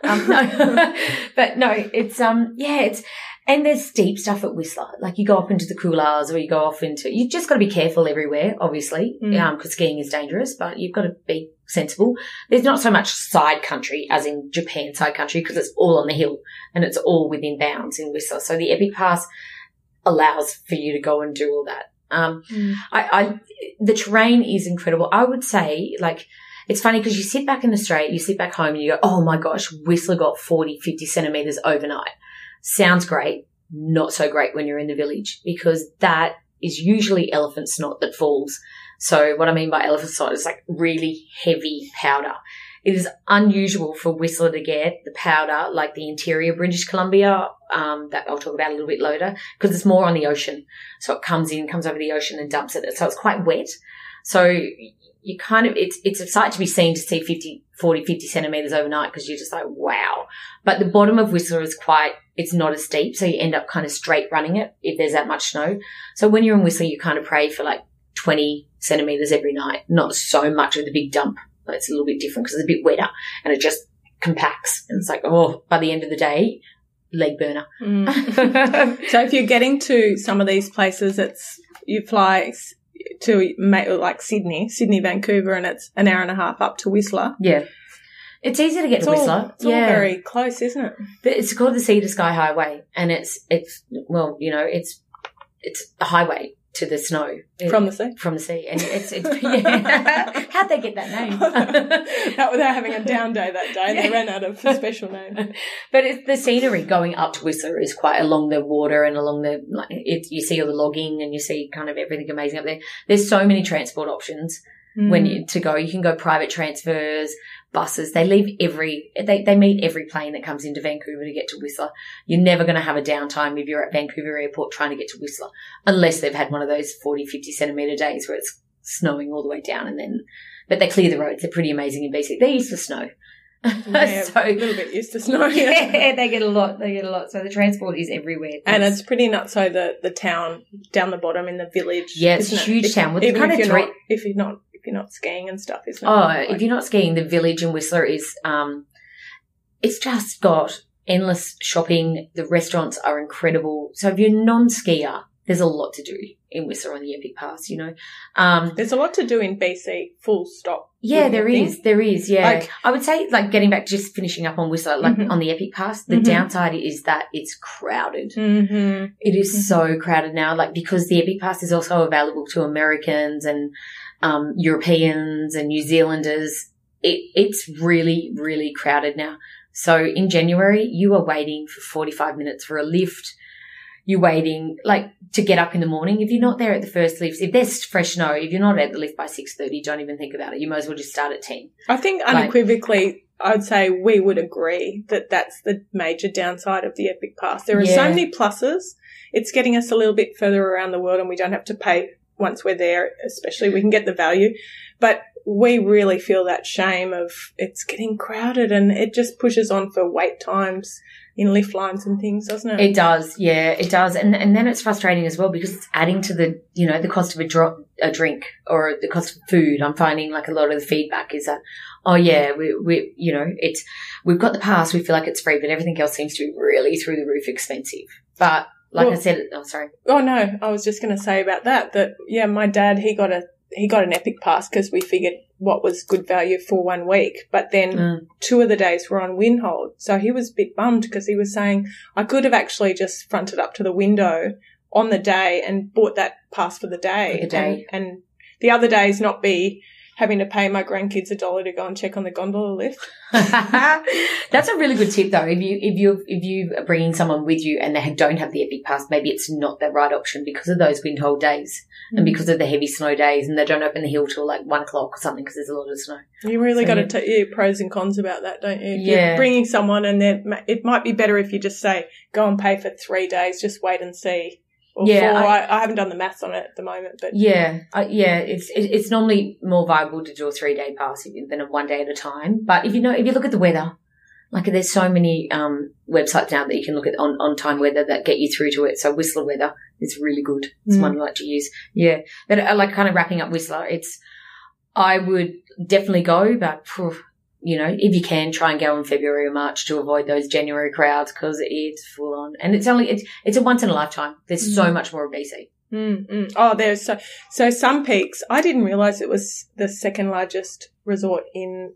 Um, no, but no, it's um, yeah, it's and there's steep stuff at Whistler. Like you go up into the couloirs or you go off into. You just got to be careful everywhere, obviously, Mm. um, because skiing is dangerous. But you've got to be sensible. There's not so much side country as in Japan side country because it's all on the hill and it's all within bounds in Whistler. So the Epic Pass allows for you to go and do all that. Um, Mm. I, I, the terrain is incredible. I would say, like, it's funny because you sit back in Australia, you sit back home and you go, oh my gosh, Whistler got 40, 50 centimetres overnight. Sounds great. Not so great when you're in the village because that is usually elephant snot that falls. So what I mean by elephant snot is like really heavy powder. It is unusual for Whistler to get the powder like the interior British Columbia, um, that I'll talk about a little bit later, because it's more on the ocean. So it comes in, comes over the ocean and dumps it. So it's quite wet. So you kind of, it's, it's a sight to be seen to see 50, 40, 50 centimeters overnight because you're just like, wow. But the bottom of Whistler is quite, it's not as steep. So you end up kind of straight running it if there's that much snow. So when you're in Whistler, you kind of pray for like 20 centimeters every night, not so much with the big dump. It's a little bit different because it's a bit wetter and it just compacts. And it's like, oh, by the end of the day, leg burner. Mm. so if you're getting to some of these places, it's you fly to like Sydney, Sydney, Vancouver, and it's an hour and a half up to Whistler. yeah. It's easy to get It's to all, Whistler. it's all very close, isn't it? But it's called the Sea to Sky Highway, and it's it's well, you know, it's it's a highway to the snow From the sea. from the sea, and it's, it's yeah. How'd they get that name? that without having a down day that day, they ran out of a special name. but it's the scenery going up to Whistler is quite along the water and along the like. It, you see all the logging and you see kind of everything amazing up there. There's so many transport options. When Mm. you to go. You can go private transfers, buses. They leave every they they meet every plane that comes into Vancouver to get to Whistler. You're never going to have a downtime if you're at Vancouver Airport trying to get to Whistler, unless they've had one of those 40, 50 centimeter days where it's snowing all the way down and then. But they clear the roads. They're pretty amazing in BC. They're used to snow. yeah, so a little bit used to snow. yeah, they get a lot. They get a lot. So the transport is everywhere. And it's pretty nuts. So the the town down the bottom in the village. Yeah, it's a isn't it? huge town. Well, it's kind if of you're three- not if you're not you're not skiing and stuff, isn't it? Oh, Like- if you're not skiing, the village in Whistler is, um, it's just got endless shopping. The restaurants are incredible. So if you're non-skier, there's a lot to do in Whistler on the Epic Pass, you know. Um, There's a lot to do in BC. Full stop. yeah, there is. There is, Yeah. Like- I would say, like, getting back, just finishing up on Whistler, like Mhm. on the Epic Pass, the Mhm. downside is that it's crowded. Mm-hmm. It is Mhm. so crowded now, like because the Epic Pass is also available to Americans and um, Europeans and New Zealanders. It, it's really, really crowded now. So in January, you are waiting for 45 minutes for a lift. You're waiting like to get up in the morning. If you're not there at the first lift, if there's fresh snow, if you're not at the lift by 6.30, don't even think about it. You might as well just start at 10. I think Like- unequivocally, I'd say we would agree that that's the major downside of the Epic Pass. There are so many pluses. It's getting us a little bit further around the world, and we don't have to pay once we're there. Especially, we can get the value, but we really feel that shame of it's getting crowded, and it just pushes on for wait times in lift lines and things, doesn't it? It does, yeah, it does, and and then it's frustrating as well because it's adding to the you know the cost of a, dro- a drink or the cost of food. I'm finding like a lot of the feedback is that oh yeah, we we you know it's we've got the pass, we feel like it's free, but everything else seems to be really through the roof expensive. But like I Well- said, oh sorry, Oh no, I was just going to say about that. That yeah, my dad he got a he got an Epic Pass because we figured what was good value for one week, but then Mm. two of the days were on Windhold, so he was a bit bummed because he was saying I could have actually just fronted up to the window on the day and bought that pass for the day, For the day. And, and the other days not be having to pay my grandkids a dollar to go and check on the gondola lift. That's a really good tip though. If you if you if you are bringing someone with you and they don't have the Epic Pass, maybe it's not the right option because of those wind hold days and mm. because of the heavy snow days, and they don't open the hill till like one o'clock or something because there's a lot of snow. You really So got to you- take your pros and cons about that, don't you? If Yeah. you're bringing someone and then it might be better if you just say, go and pay for three days, just wait and see. Or Yeah. I- I, I haven't done the maths on it at the moment, but Yeah, uh, yeah. It's it, it's normally more viable to do a three day pass than a one day at a time. But if you know, if you look at the weather, like there's so many um, websites now that you can look at on on time weather that get you through to it. So Whistler weather is really good. It's Mm. one I like to use. Yeah, but uh, like kind of wrapping up Whistler, it's I would definitely go, but phew, you know, if you can, try and go in February or March to avoid those January crowds because it's full on. And it's only, it's, it's a once in a lifetime. There's mm. so much more of BC. Mm, mm. Oh, there's so, so Sun Peaks. I didn't realize it was the second largest resort in,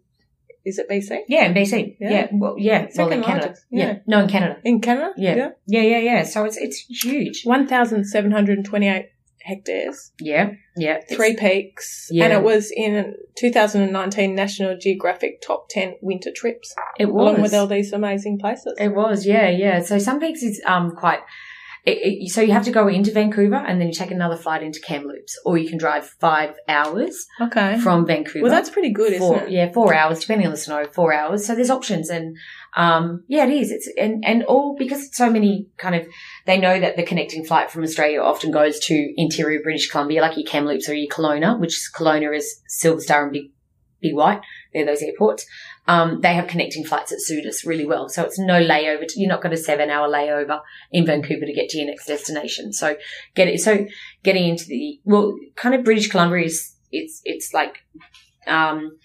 is it BC? Yeah, in BC. Yeah. yeah. Well, yeah. Second well, in Canada. Largest, yeah. yeah. No, in Canada. In Canada? Yeah. Yeah, yeah, yeah. yeah. So it's, it's huge. 1,728 hectares, Yeah, yeah. Three peaks, Yeah. and it was in 2019 National Geographic Top 10 winter trips, It was. along with all these amazing places. It was, yeah, yeah. So Sun Peaks is um quite. It, it, so you have to go into Vancouver and then you take another flight into Kamloops, or you can drive five hours okay. from Vancouver. Well, that's pretty good, isn't it? yeah, four hours depending on the snow. Four hours. So there's options, and um, yeah, it is. It's and and all because it's so many kind of. They know that the connecting flight from Australia often goes to interior British Columbia, like your Kamloops or your Kelowna, which is Kelowna is Silver Star and Big Big White. They're those airports. Um, they have connecting flights that suit us really well. So it's no layover. You're not got a seven hour layover in Vancouver to get to your next destination. So get it. So getting into the, well, kind of British Columbia is, it's, it's like, um,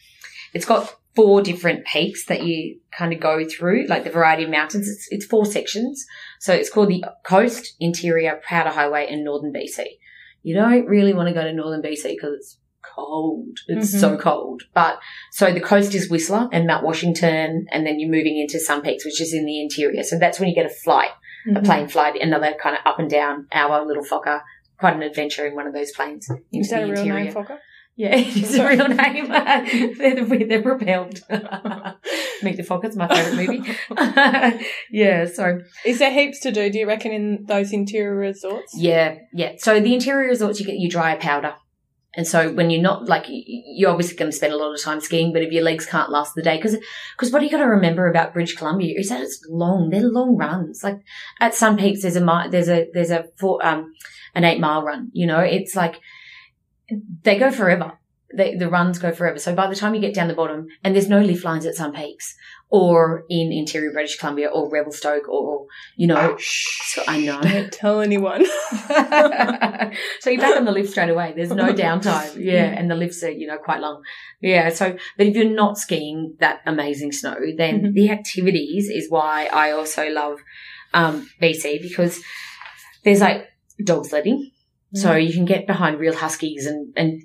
it's got four different peaks that you kind of go through, like the variety of mountains. It's, it's four sections. So it's called the coast, interior, powder highway and northern BC. You don't really want to go to northern BC because it's cold. It's Mhm. so cold. But so the coast is Whistler and Mount Washington, and then you're moving into Sun Peaks, which is in the interior. So that's when you get a flight, a Mhm. plane flight, another kind of up and down hour little fokker. Quite an adventure in one of those planes. into Is that the a real interior. name, Fokker? Yeah, it's a real name. they're, the- they're propelled. Meet the Fockers, my favourite movie. yeah, so Is there heaps to do, do you reckon, in those interior resorts? yeah, yeah. So the interior resorts, you get your dry powder. And so when you're not like you're obviously going to spend a lot of time skiing, but if your legs can't last the day, because because what you got to remember about British Columbia is that it's long. They're long runs. Like at Sun Peaks, there's a there's a there's a four, um an eight mile run. You know, it's like they go forever. They, the runs go forever. So by the time you get down the bottom, and there's no lift lines at Sun Peaks or in interior British Columbia or Revelstoke or you know, so I know. Don't tell anyone. so you're back on the lift straight away. There's no downtime. Yeah. And the lifts are, you know, quite long. Yeah. So, but if you're not skiing that amazing snow, then Mhm. the activities is why I also love, um, BC because there's like dog sledding. So Mm. you can get behind real huskies and, and,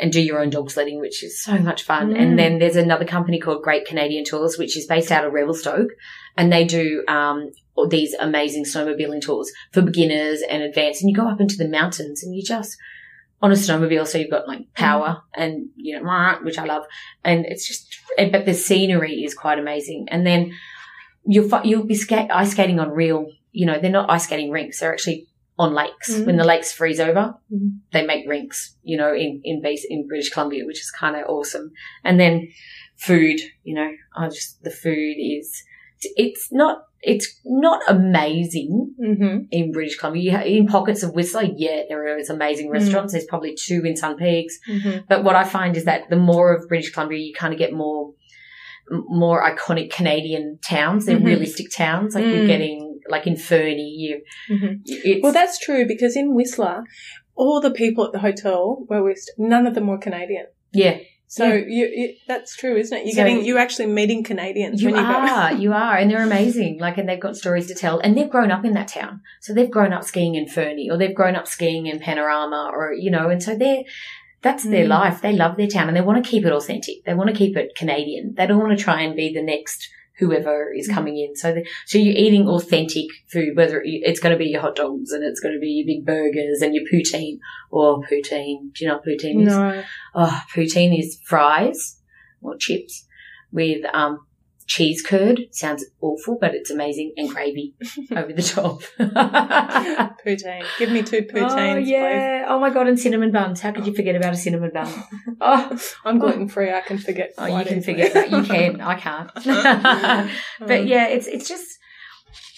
and, do your own dog sledding, which is so much fun. Mm. And then there's another company called Great Canadian Tours, which is based out of Revelstoke and they do, um, these amazing snowmobiling tours for beginners and advanced. And you go up into the mountains and you just, on a snowmobile, so you've got like power and, you know, which I love. And it's just, but the scenery is quite amazing. And then you'll, you'll be skate, ice skating on real, you know, they're not ice skating rinks. They're actually on lakes. Mhm. When the lakes freeze over, Mhm. they make rinks, you know, in, in base, in British Columbia, which is kind of awesome. And then food, you know, I just, the food is, it's not, it's not amazing Mm-hmm. in British Columbia. You ha- in pockets of Whistler, yeah, there is amazing restaurants. There's probably two in Sun Peaks. Mm-hmm. But what I find is that the more of British Columbia, you kind of get more, m- more iconic Canadian towns. They're Mhm. realistic towns. Like you're Mm. getting, like in Fernie, you, Mhm. Well, that's true because in Whistler, all the people at the hotel where we st- none of them were Canadian. yeah, So Yeah. you, you, that's true, isn't it? You're So- getting, you're actually meeting Canadians You when you are, go. you are, and they're amazing. Like, and they've got stories to tell, and they've grown up in that town. So they've grown up skiing in Fernie, or they've grown up skiing in Panorama, or you know, and so they're that's their Mm. life. They love their town, and they want to keep it authentic. They want to keep it Canadian. They don't want to try and be the next whoever is Mm. coming in. So, the, so you're eating authentic food, whether it's going to be your hot dogs and it's going to be your big burgers and your poutine or poutine. Do you know what poutine is? No. Oh, poutine is fries or chips with um, cheese curd. Sounds awful, but it's amazing, and gravy over the top. Poutine. Give me two oh, poutines, oh yeah! Oh my god! And cinnamon buns. How could you forget about a cinnamon bun? Oh. I'm oh. gluten free. I can forget. oh you can easily. forget that. You can. I can't. but yeah, it's it's just.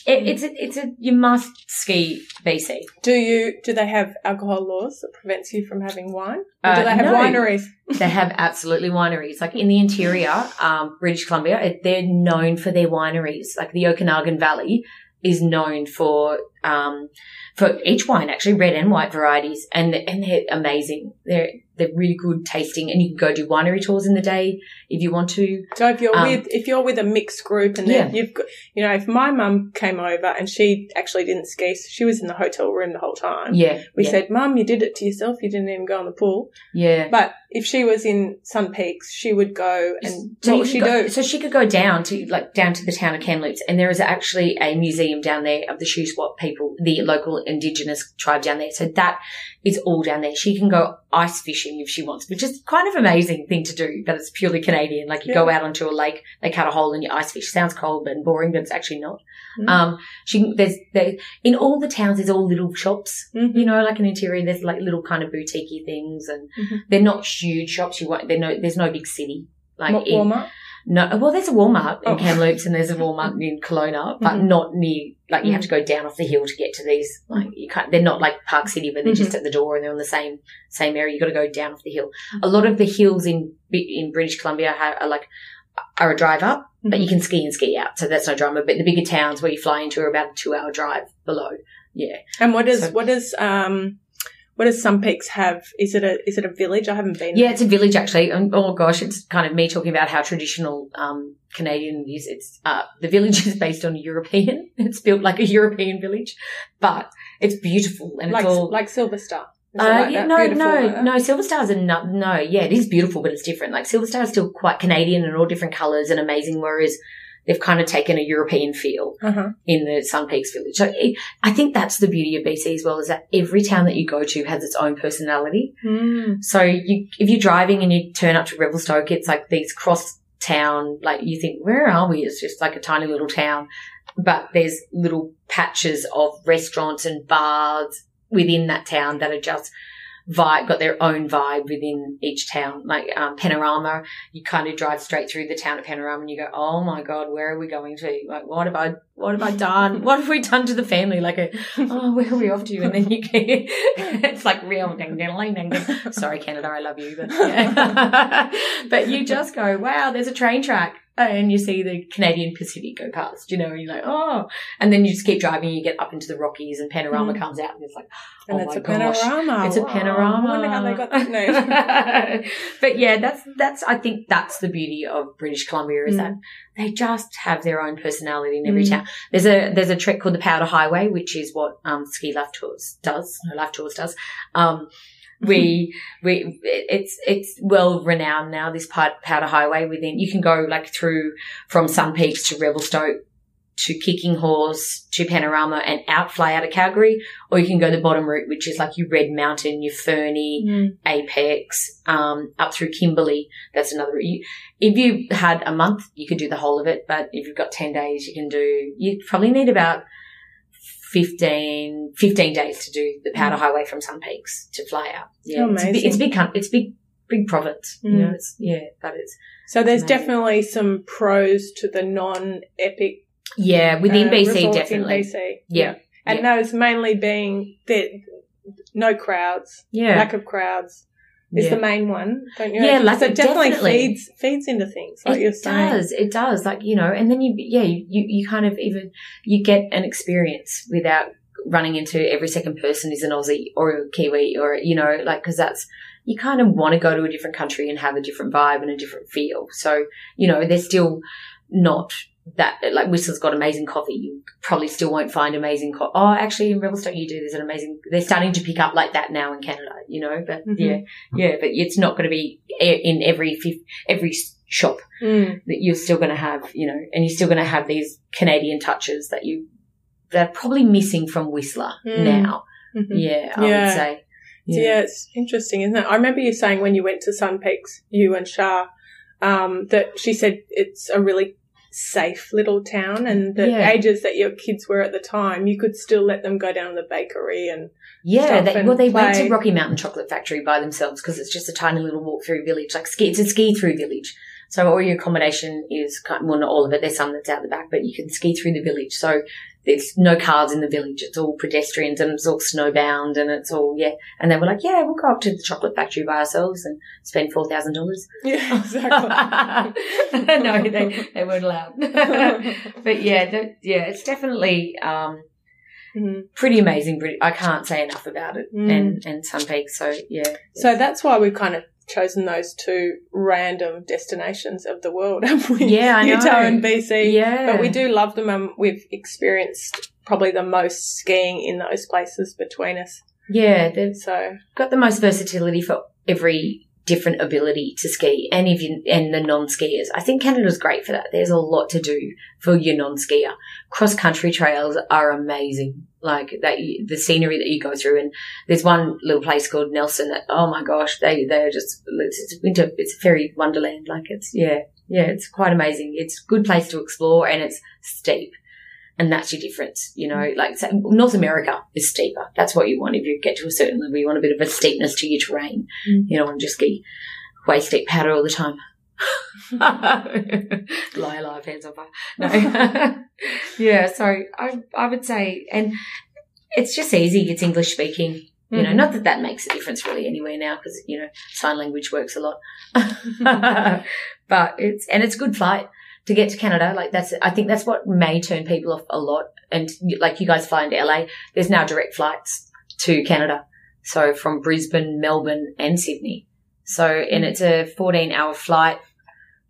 It, it's a, it's a you must ski BC. Do you? Do they have alcohol laws that prevents you from having wine? Or Uh, do they have no. wineries? They have absolutely wineries. Like in the interior, um, British Columbia, it- they're known for their wineries. Like the Okanagan Valley is known for, um, for each wine, actually red and white varieties. And, and they're amazing. They're, they're really good tasting, and you can go do winery tours in the day if you want to. So if you're Um, with if you're with a mixed group and then Yeah. you've got you know if my mum came over and she actually didn't ski, so she was in the hotel room the whole time. Yeah, We yeah, said, "Mum, you did it to yourself. You didn't even go on the pool." yeah. But if she was in Sun Peaks, she would go and So what would she go, do? So she could go down to like down to the town of Kamloops, and there is actually a museum down there of the Shuswap people, the local indigenous tribe down there. So that is all down there. She can go ice fishing if she wants, which is kind of amazing thing to do. But it's purely Canadian. Like you go out onto a lake, they cut a hole and you ice fish. Sounds cold and boring, but it's actually not. Mm. Um, she there's there in all the towns. There's all little shops Mhm. you know, like an interior, there's like little kind of boutiquey things and Mhm. they're not huge shops. You won't, no, there's no big city. Like in, Walmart. no, well, there's a Walmart in Oh. Kamloops and there's a Walmart in Kelowna, but Mhm. not near, like you Mm. have to go down off the hill to get to these. Like you can't, they're not like Park City where they're Mhm. just at the door and they're on the same, same area. You got to go down off the hill. A lot of the hills in, in British Columbia are, are like, are a drive up, but you can ski and ski out. So that's no drama. But the bigger towns where you fly into are about a two hour drive below. Yeah. And what does So- what does um what does Sun Peaks have? Is it a is it a village? I haven't been. Yeah, it's a village actually. And oh gosh, it's kind of me talking about how traditional um, Canadian is. It's uh, the village is based on European. It's built like a European village, but it's beautiful and like it's all. like Silver Star. Uh, like yeah, no, Beautiful no, like no. Silver Star's a no, no. Yeah, it is beautiful, but it's different. Like Silver Star is still quite Canadian and all different colours and amazing, whereas they've kind of taken a European feel Uh-huh. in the Sun Peaks village. So it, I think that's the beauty of BC as well, is that every town that you go to has its own personality. Mm. So you, if you're driving and you turn up to Revelstoke, it's like these cross town, like you think, where are we? It's just like a tiny little town, but there's little patches of restaurants and bars within that town that are just vibe, got their own vibe within each town. Like, um, Panorama, you kind of drive straight through the town of Panorama and you go, oh my God, where are we going to? Like, what have I, what have I done? What have we done to the family? Like a, oh, where are we off to? And then you get, it's like real ding, ding, ding, ding. Sorry, Canada, I love you, but yeah. but you just go, wow, there's a train track. And you see the Canadian Pacific go past, you know, and you're like, oh, and then you just keep driving, and you get up into the Rockies, and Panorama Mm. comes out, and it's like, And oh it's my a gosh. panorama. It's a panorama. I wonder how they got that name. but yeah, that's that's. I think that's the beauty of British Columbia is Mm. that they just have their own personality in every Mm. town. There's a there's a trek called the Powder Highway, which is what um, Ski Life Tours does. No, Life Tours does. Um, we we it's it's well renowned now. This part Powder Highway within you can go like through from Sun Peaks to Revelstoke to Kicking Horse to Panorama and out fly out of Calgary, or you can go the bottom route, which is like your Red Mountain, your Fernie, Mm. Apex, um, up through Kimberley. That's another. You, if you had a month, you could do the whole of it. But if you've got 10 days, you can do, you probably need about 15, 15 days to do the Powder Highway from Sun Peaks to fly out. Yeah. It's, a big, Amazing. it's big, coun- it's big, big province. You Mm. know, it's, yeah, that is. So there's Amazing. definitely some pros to the non-epic yeah, within uh, BC, definitely. In BC. Yeah. And those mainly being that no crowds, Yeah. lack of crowds is yeah. the main one, don't you? Yeah, So lack- it definitely, definitely. feeds feeds into things, like it you're saying. does. It does. Like you know, and then you, yeah, you, you kind of even you get an experience without running into every second person is an Aussie or a Kiwi or you know, like because that's you kind of want to go to a different country and have a different vibe and a different feel. So you know, they're still not that like Whistler's got amazing coffee. You probably still won't find amazing coffee. Oh, actually, in Revelstoke you do. There's an amazing. They're starting to pick up like that now in Canada. You know, but Mhm. yeah, yeah, but it's not going to be in every every shop Mm. that you're still going to have, you know, and you're still going to have these Canadian touches that you that are probably missing from Whistler Mm. now. Mhm. Yeah, I Yeah. would say. Yeah. it's interesting, isn't it? I remember you saying when you went to Sun Peaks, you and Shah, um, that she said it's a really safe little town and the Yeah. ages that your kids were at the time, you could still let them go down to the bakery and Yeah, they, and well, they went to Rocky Mountain Chocolate Factory by themselves because it's just a tiny little walk through village, like ski. It's a ski through village. So all your accommodation is kind well, not all of it. There's some that's out the back, but you can ski through the village. So there's no cars in the village. It's all pedestrians and it's all snowbound and it's all yeah. And they were like, yeah, we'll go up to the chocolate factory by ourselves and spend four thousand dollars. Yeah, exactly. no, they, they weren't allowed. but yeah, the, yeah, it's definitely, um, Mhm. pretty amazing. Pretty, I can't say enough about it. Mm. And and Sun Peak. So yeah. So that's why we've kind of chosen those two random destinations of the world, haven't we? Yeah, I know. Utah and BC. yeah, But we do love them and we've experienced probably the most skiing in those places between us. Yeah, they've So got the most versatility for every different ability to ski, and if you and the non skiers. I think Canada's great for that. There's a lot to do for your non skier. Cross country trails are amazing. Like that, you- the scenery that you go through, and there's one little place called Nelson that, oh my gosh, they they're just it's, it's winter, it's a fairy wonderland. Like it's yeah, yeah, it's quite amazing. It's a good place to explore, and it's steep. And that's your difference, you know, like so North America is steeper. That's what you want. If you get to a certain level, you want a bit of a steepness to your terrain. Mm. You don't want to just ski way steep powder all the time. lie, lie, hands on fire. No. yeah, so I, I would say, and it's just easy. It's English speaking. You know, Mhm. not that that makes a difference really anywhere now because, you know, sign language works a lot. but it's, and it's a good flight to get to Canada. Like that's, I think that's what may turn people off a lot. And like you guys fly into LA, there's now direct flights to Canada. So from Brisbane, Melbourne and Sydney. So, and it's a 14 hour flight.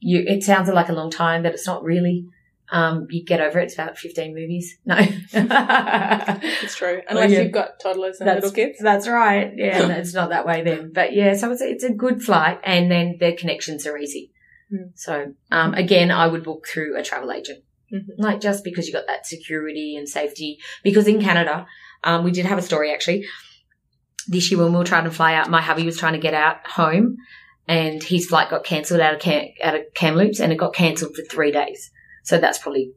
You, it sounds like a long time, but it's not really. Um, you get over it. It's about 15 movies. No. it's true. Unless yeah. you've got toddlers and That's, little kids. that's right. Yeah, no, it's not that way then. But yeah, so it's a, it's a good flight and then the connections are easy. Mm. So, um, again, I would book through a travel agent. Mhm. Like just because you got that security and safety. Because in Canada, um, we did have a story actually. This year when we were trying to fly out, my hubby was trying to get out home and his flight got cancelled out of Cam, out of Kamloops and it got cancelled for three days. So that's probably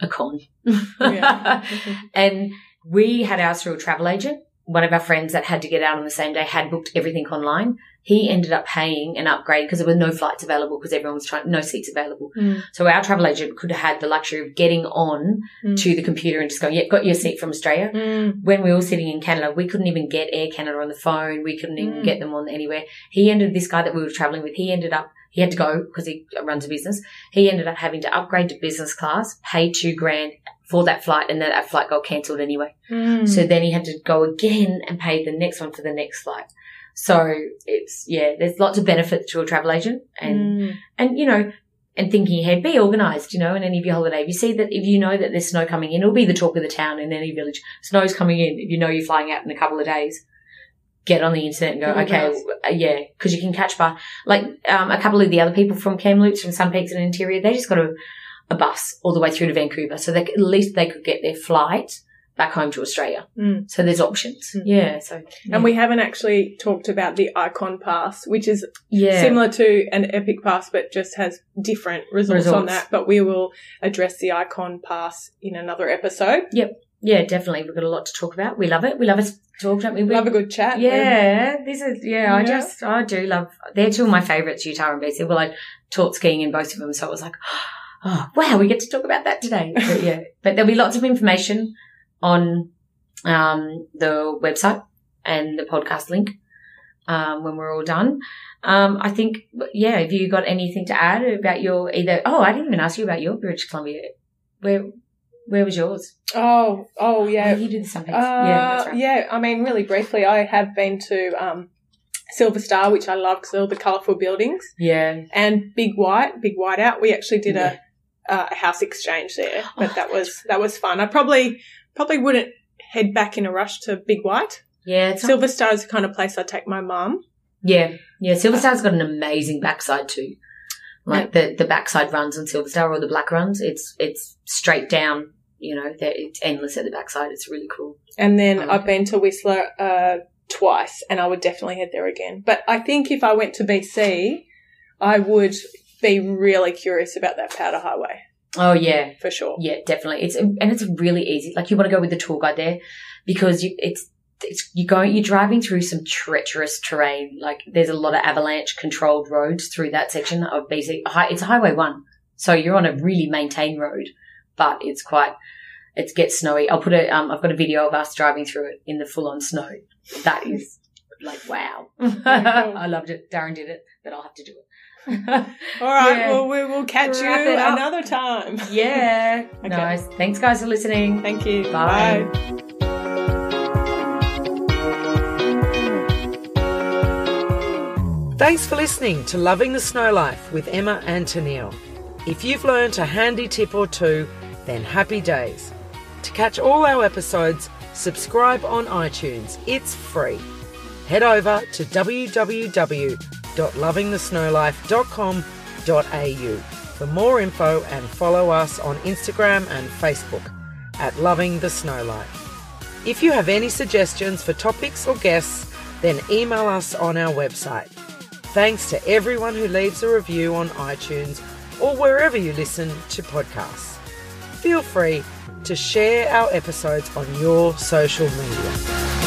a con. Yeah. and we had ours through a travel agent. One of our friends that had to get out on the same day had booked everything online. He ended up paying an upgrade because there were no flights available because everyone was trying, no seats available. Mm. So our travel agent could have had the luxury of getting on Mm. to the computer and just going, yeah, got your seat from Australia. Mm. When we were sitting in Canada, we couldn't even get Air Canada on the phone. We couldn't even Mm. get them on anywhere. He ended, this guy that we were traveling with, he ended up, he had to go because he runs a business. He ended up having to upgrade to business class, pay two grand for that flight, and then that flight got cancelled anyway. Mm. So then he had to go again and pay the next one for the next flight. So it's, yeah, there's lots of benefits to a travel agent and, Mm. and, you know, and thinking ahead, be organised, you know, in any of your holiday. If you see that, if you know that there's snow coming in, it'll be the talk of the town in any village. Snow's coming in. If you know you're flying out in a couple of days, get on the internet and go, okay, organised. uh, yeah, because you can catch by, like, um, a couple of the other people from Kamloops, from Sun Peaks and Interior, they just got a, a bus all the way through to Vancouver. So they, at least they could get their flight back home to Australia. Mm. So there's options. Mm. Yeah. So, And we haven't actually talked about the Icon Pass, which is yeah. similar to an Epic Pass, but just has different results on that. But we will address the Icon Pass in another episode. Yep. Yeah, definitely. We've got a lot to talk about. We love it. We love it. Talk, don't we? We We- love a good chat. Yeah, this is yeah. I Yeah. just I do love. They're two of my favourites, Utah and BC. Well, I taught skiing in both of them, so it was like, oh wow, we get to talk about that today. But yeah, but there'll be lots of information on um, the website and the podcast link um, when we're all done. Um, I think yeah. Have you got anything to add about your either? Oh, I didn't even ask you about your British Columbia. Where where was yours? Oh, oh Oh, yeah. you did Peaks. Uh, yeah, right. yeah, I mean, really briefly, I have been to um, Silver Star, which I love because all the colourful buildings, Yeah. and Big White, Big White Out. We actually did Yeah. a, uh, a house exchange there, but Oh, that was that was fun. I probably probably wouldn't head back in a rush to Big White. Yeah, not Silver Star is the kind of place I take my mum. Yeah, yeah. Silver Star's got an amazing backside too. Like the the backside runs on Silver Star or the black runs, it's it's straight down. You know, it's endless at the backside. It's really cool. And then Oh, I've okay. been to Whistler uh, twice, and I would definitely head there again. But I think if I went to BC, I would be really curious about that Powder Highway Oh yeah, for sure. yeah, definitely. It's and it's really easy. Like you want to go with the tour guide there because you it's. It's, you go, you're driving through some treacherous terrain. Like there's a lot of avalanche controlled roads through that section of BC. It's highway one. So you're on a really maintained road, but it's quite, it gets snowy. I'll put a, um, I've got a video of us driving through it in the full on snow. That is like, wow. I loved it. Darren did it, but I'll have to do it. All right. Yeah. Well, we will catch Wrap you another time. Yeah. okay. Nice. Thanks, guys, for listening. Thank you. Bye. Bye. Thanks for listening to Loving the Snow Life with Emma and Tennille. If you've learned a handy tip or two, then happy days. To catch all our episodes, subscribe on iTunes. It's free. Head over to www www.lovingthesnowlife.com.au for more info and follow us on Instagram and Facebook at Loving the Snow Life. If you have any suggestions for topics or guests, then email us on our website. Thanks to everyone who leaves a review on iTunes or wherever you listen to podcasts. Feel free to share our episodes on your social media.